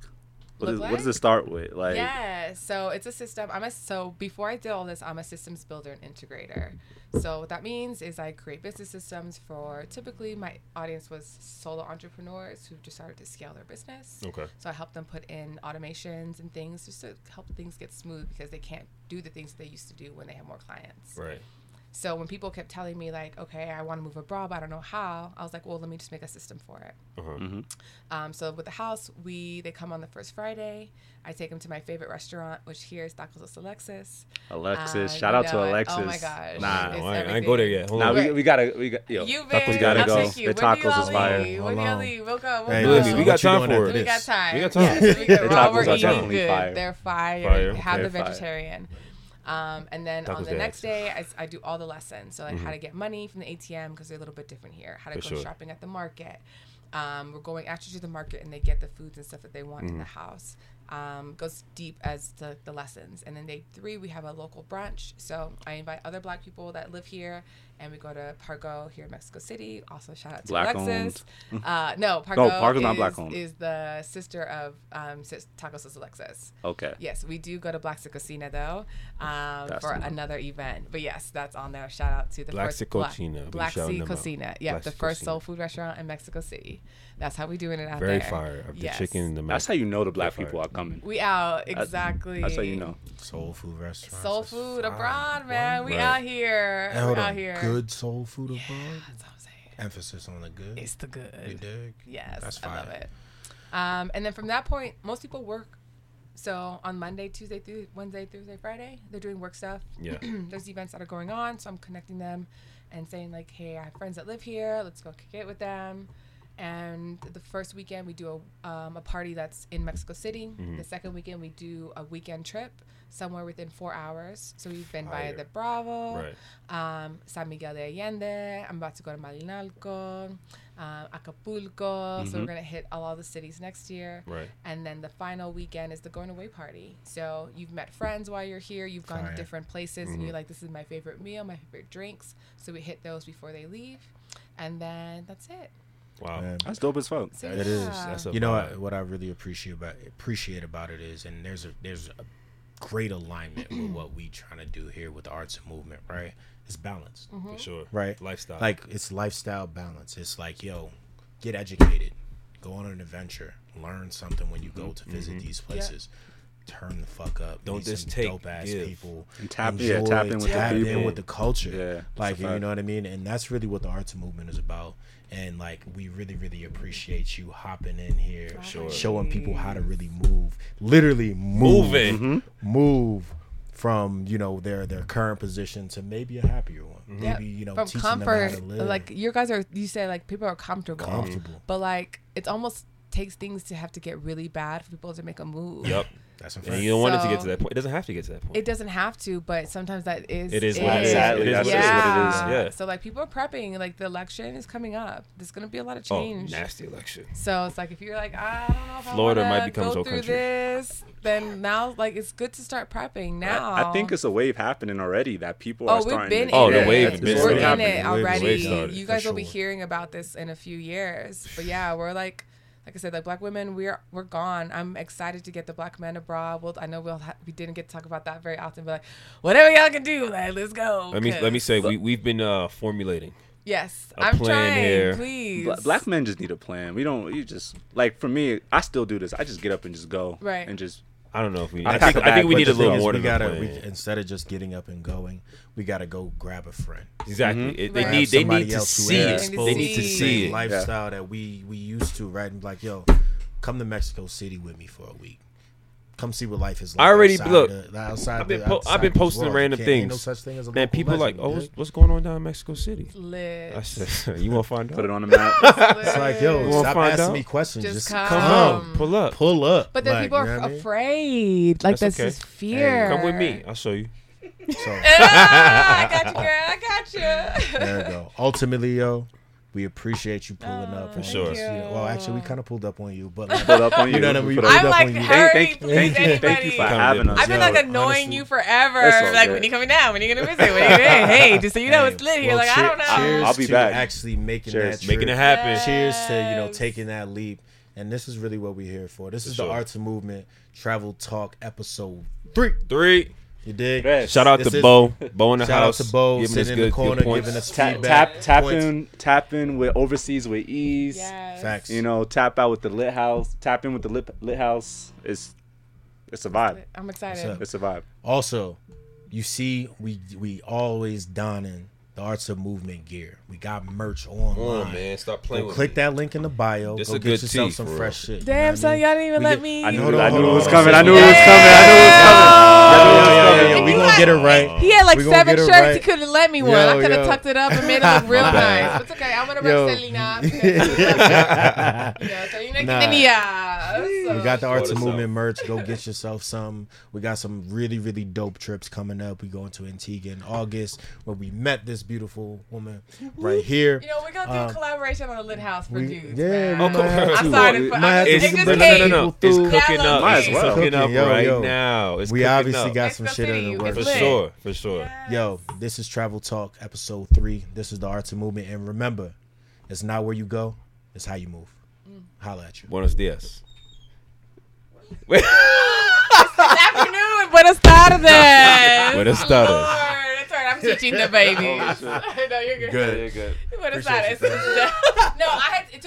What, is, what does it start with? Like, yeah, so it's a system. I'm a so before I did all this, I'm a systems builder and integrator. So what that means is I create business systems for typically my audience was solo entrepreneurs who just started to scale their business. Okay. So I help them put in automations and things just to help things get smooth because they can't do the things they used to do when they have more clients. Right. So when people kept telling me like, okay, I want to move abroad, but I don't know how, I was like, well, let me just make a system for it. Uh-huh. Um, so with the house, we they come on the first Friday. I take them to my favorite restaurant, which here is Tacos Los Alexis. Alexis, Uh, shout out to know it. Alexis. Oh my gosh. Nah, No, I, I ain't go there yet. Hold nah, on. we, we gotta, we got, yo, You've tacos been. gotta I'll go. take you. Their When tacos y'all is fire. When do Hold y'all on. leave? We'll go. We'll Hey, go. listen, we what got time for it. We got time. We got time. Yes, we got, The tacos we're definitely good. fire. They're fire. Fire, Have okay, the fire. Um, and then Tacos on the next day, I, do all the lessons. So like how to get money from the ATM because they're a little bit different here. How to Mm-hmm. For go sure. shopping at the market. Um, we're going actually to the market and they get the foods and stuff that they want Mm-hmm. in the house. Um, goes deep as to the lessons. And then day three, we have a local brunch. So I invite other black people that live here and we go to Pargo here in Mexico City. Also shout out to Black Alexis. Uh, no, Pargo, Pargo's not is, black owned. is the sister of um, Sis- Tacos Los Alexis. Okay. Yes, we do go to Black Cocina though um, for the one. another event. But yes, that's on there. Shout out to the Black first Cocina. We Black shouting Sea. Cocina. Yeah, Black the first Cocina. soul food restaurant in Mexico City. That's how we doing it out Very there. Very fire. Of the Yes. chicken and the That's how you know the black Fire. people are coming. We out exactly. That's how you know. Soul food restaurant. Soul food abroad, man. We Right. out here. Hey, we out on. here. Good soul food abroad. That's what I'm saying. Emphasis on the good. It's the good. You good. dig? Yes, That's I love it. Um, and then from that point, most people work. So on Monday, Tuesday, through Wednesday, Thursday, Friday, they're doing work stuff. Yeah. There's events that are going on, so I'm connecting them and saying like, "Hey, I have friends that live here. Let's go kick it with them." And the first weekend we do a, um, a party that's in Mexico City. Mm-hmm. The second weekend we do a weekend trip somewhere within four hours. So we've been Valle de Bravo, Right. um, San Miguel de Allende. I'm about to go to Malinalco, uh, Acapulco. So we're gonna hit all, all the cities next year. Right. And then the final weekend is the going away party. So you've met friends while you're here. You've gone Fire. to different places, Mm-hmm. and you're like, "This is my favorite meal, my favorite drinks." So we hit those before they leave, and then that's it. Wow. Man, That's dope as fuck. So, It is. yeah. That's a you know what, what I really appreciate about appreciate about it is, and there's a there's a great alignment with what we trying to do here with the arts and movement, right? It's balanced, Mm-hmm. For sure. right? Lifestyle. Like it's lifestyle balance. It's like yo, get educated, go on an adventure, learn something when you go to visit these places. Turn the fuck up. Don't just some take, dope ass give. people. And tap- yeah, tap in with the tap in with the culture. Yeah, like you know what I mean. And that's really what the arts movement is about. And like we really, really appreciate you hopping in here, Sure. showing people how to really move, literally move, Moving. Mm-hmm. move from you know their their current position to maybe a happier one. Yep. Maybe you know from teaching comfort, them how to live like you guys are. You say like people are comfortable, comfortable. but like it almost takes things to have to get really bad for people to make a move. Yep. That's a And you don't want it to get to that point. It doesn't have to get to that point. It doesn't have to, but sometimes that is. It is what it is. Exactly, that's yeah. just what it is, yeah. So like people are prepping. Like the election is coming up. There's gonna be a lot of change. oh, change. nasty election. So it's like if you're like, I don't know if Florida I wanna might become go through country. this, then now like it's good to start prepping now. I, I think it's a wave happening already that people Oh, are we've starting. been to, Oh, in the it. wave has It's been We're already in it The wave- the already. you guys will be hearing about this in a few years. But yeah, we're like, like I said, like black women, we're we're gone. I'm excited to get the black men abroad. We'll, I know we'll ha- we didn't get to talk about that very often, but like whatever y'all can do, like let's go. Let me let me say we we've been uh, formulating. yes, a I'm plan trying. here. Please, Bla- Black men just need a plan. We don't. You just like for me. I still do this. I just get up and just go. Right. And just I don't know if we. I I, pack think a I think we need a little more we gotta we, instead of just getting up and going, we gotta go grab a friend. Exactly. Mhm. It- they Right. need they Somebody need to else who see ain't it. exposed They need to to see the it. lifestyle that we we used to, right? And like, yo, come to Mexico City with me for a week. Come see what life is like. I already- outside look, the- the- outside I've been the- po- outside I've been posting walls. random You can't- ain't things. No such thing as a Man, local people like, oh, what's, what's going on down in Mexico City? lit. I said, you want to find out? put it on the map. It's like, yo, You stop asking out? me questions. Just Just, come. come, Come. Pull up. pull up. But then Like, people you are know what I mean? afraid. Like That's that's, okay. just fear. Come with me. I'll show you. So Ah, I got you, girl. I got you. there we go. Ultimately, yo, we appreciate you pulling up. For on sure. us. Yeah, well, actually, we kind of pulled up on you, but like, Put up on you. You know what I mean? We pulled I'm up like, on you. hurry, Thank, please, thank, thank, thank you for anybody. having us. I've been like annoying honestly- you forever. It's Like good. when you coming down, when you gonna visit, when you gonna hey, just so you know Hey, it's lit here. well, Like I don't know. Cheers I'll be to back. actually making Cheers. that Making it happen. Yeah. Cheers to you know taking that leap. And this is really what we're here for. This is For the. Arts of Movement Travel Talk episode three. Three. You dig? Yes. Shout out This to is- Bo. Bo in the Shout out to Bo giving us sitting in the good- good corner, giving us Ta- feedback. tap tap points. in tap in with overseas with ease. Yes. Facts. You know, tap out with the lit house. Tap in with the lit lit house. It's it's a vibe. I'm excited. It's a vibe. Also, you see, we we always donning the Arts of Movement gear. We got merch online. Oh man, stop playing Go with click me. that link in the bio. This Go a get good yourself tee, some for fresh shit. you know Damn, what I son, mean? y'all didn't even We let get- me. I knew, Hold I on, oh, knew it was coming. I knew it was coming. I knew it was coming. Yo, we you gonna had- get it right. He had like seven shirts. right. He couldn't let me one. Yo, I could have tucked it up and made it look real My bad. nice. It's okay. I'm gonna Yo. rep Selena. Yeah, so you Nah. know, yeah. We got the Arts and Movement out. merch. Go get yourself some. We got some really, really dope trips coming up. We going to Antigua in August where we met this beautiful woman right here. You know, we're gonna do Um, a collaboration on a lit house for we- dudes. yeah, man. we Oh, might have I'm to. sorry for Might have I'm to It's, just, get it no, some no, just no, came. no, no. It's cooking up. Might as It's cooking up yo, right yo. now. It's We obviously up. got some shit in the City, works. for sure, for sure. Yo, this is Travel Talk episode three. This is the Arts and Movement. And remember, it's not where you go, it's how you move. Mm. Holla at you. Buenos dias. Good afternoon. Buenas tardes. Buenas tardes. Oh, Lord, that's right. I'm teaching the babies. no, you're good. Good. Yeah, good. Buenas Appreciate tardes. no, I had. It took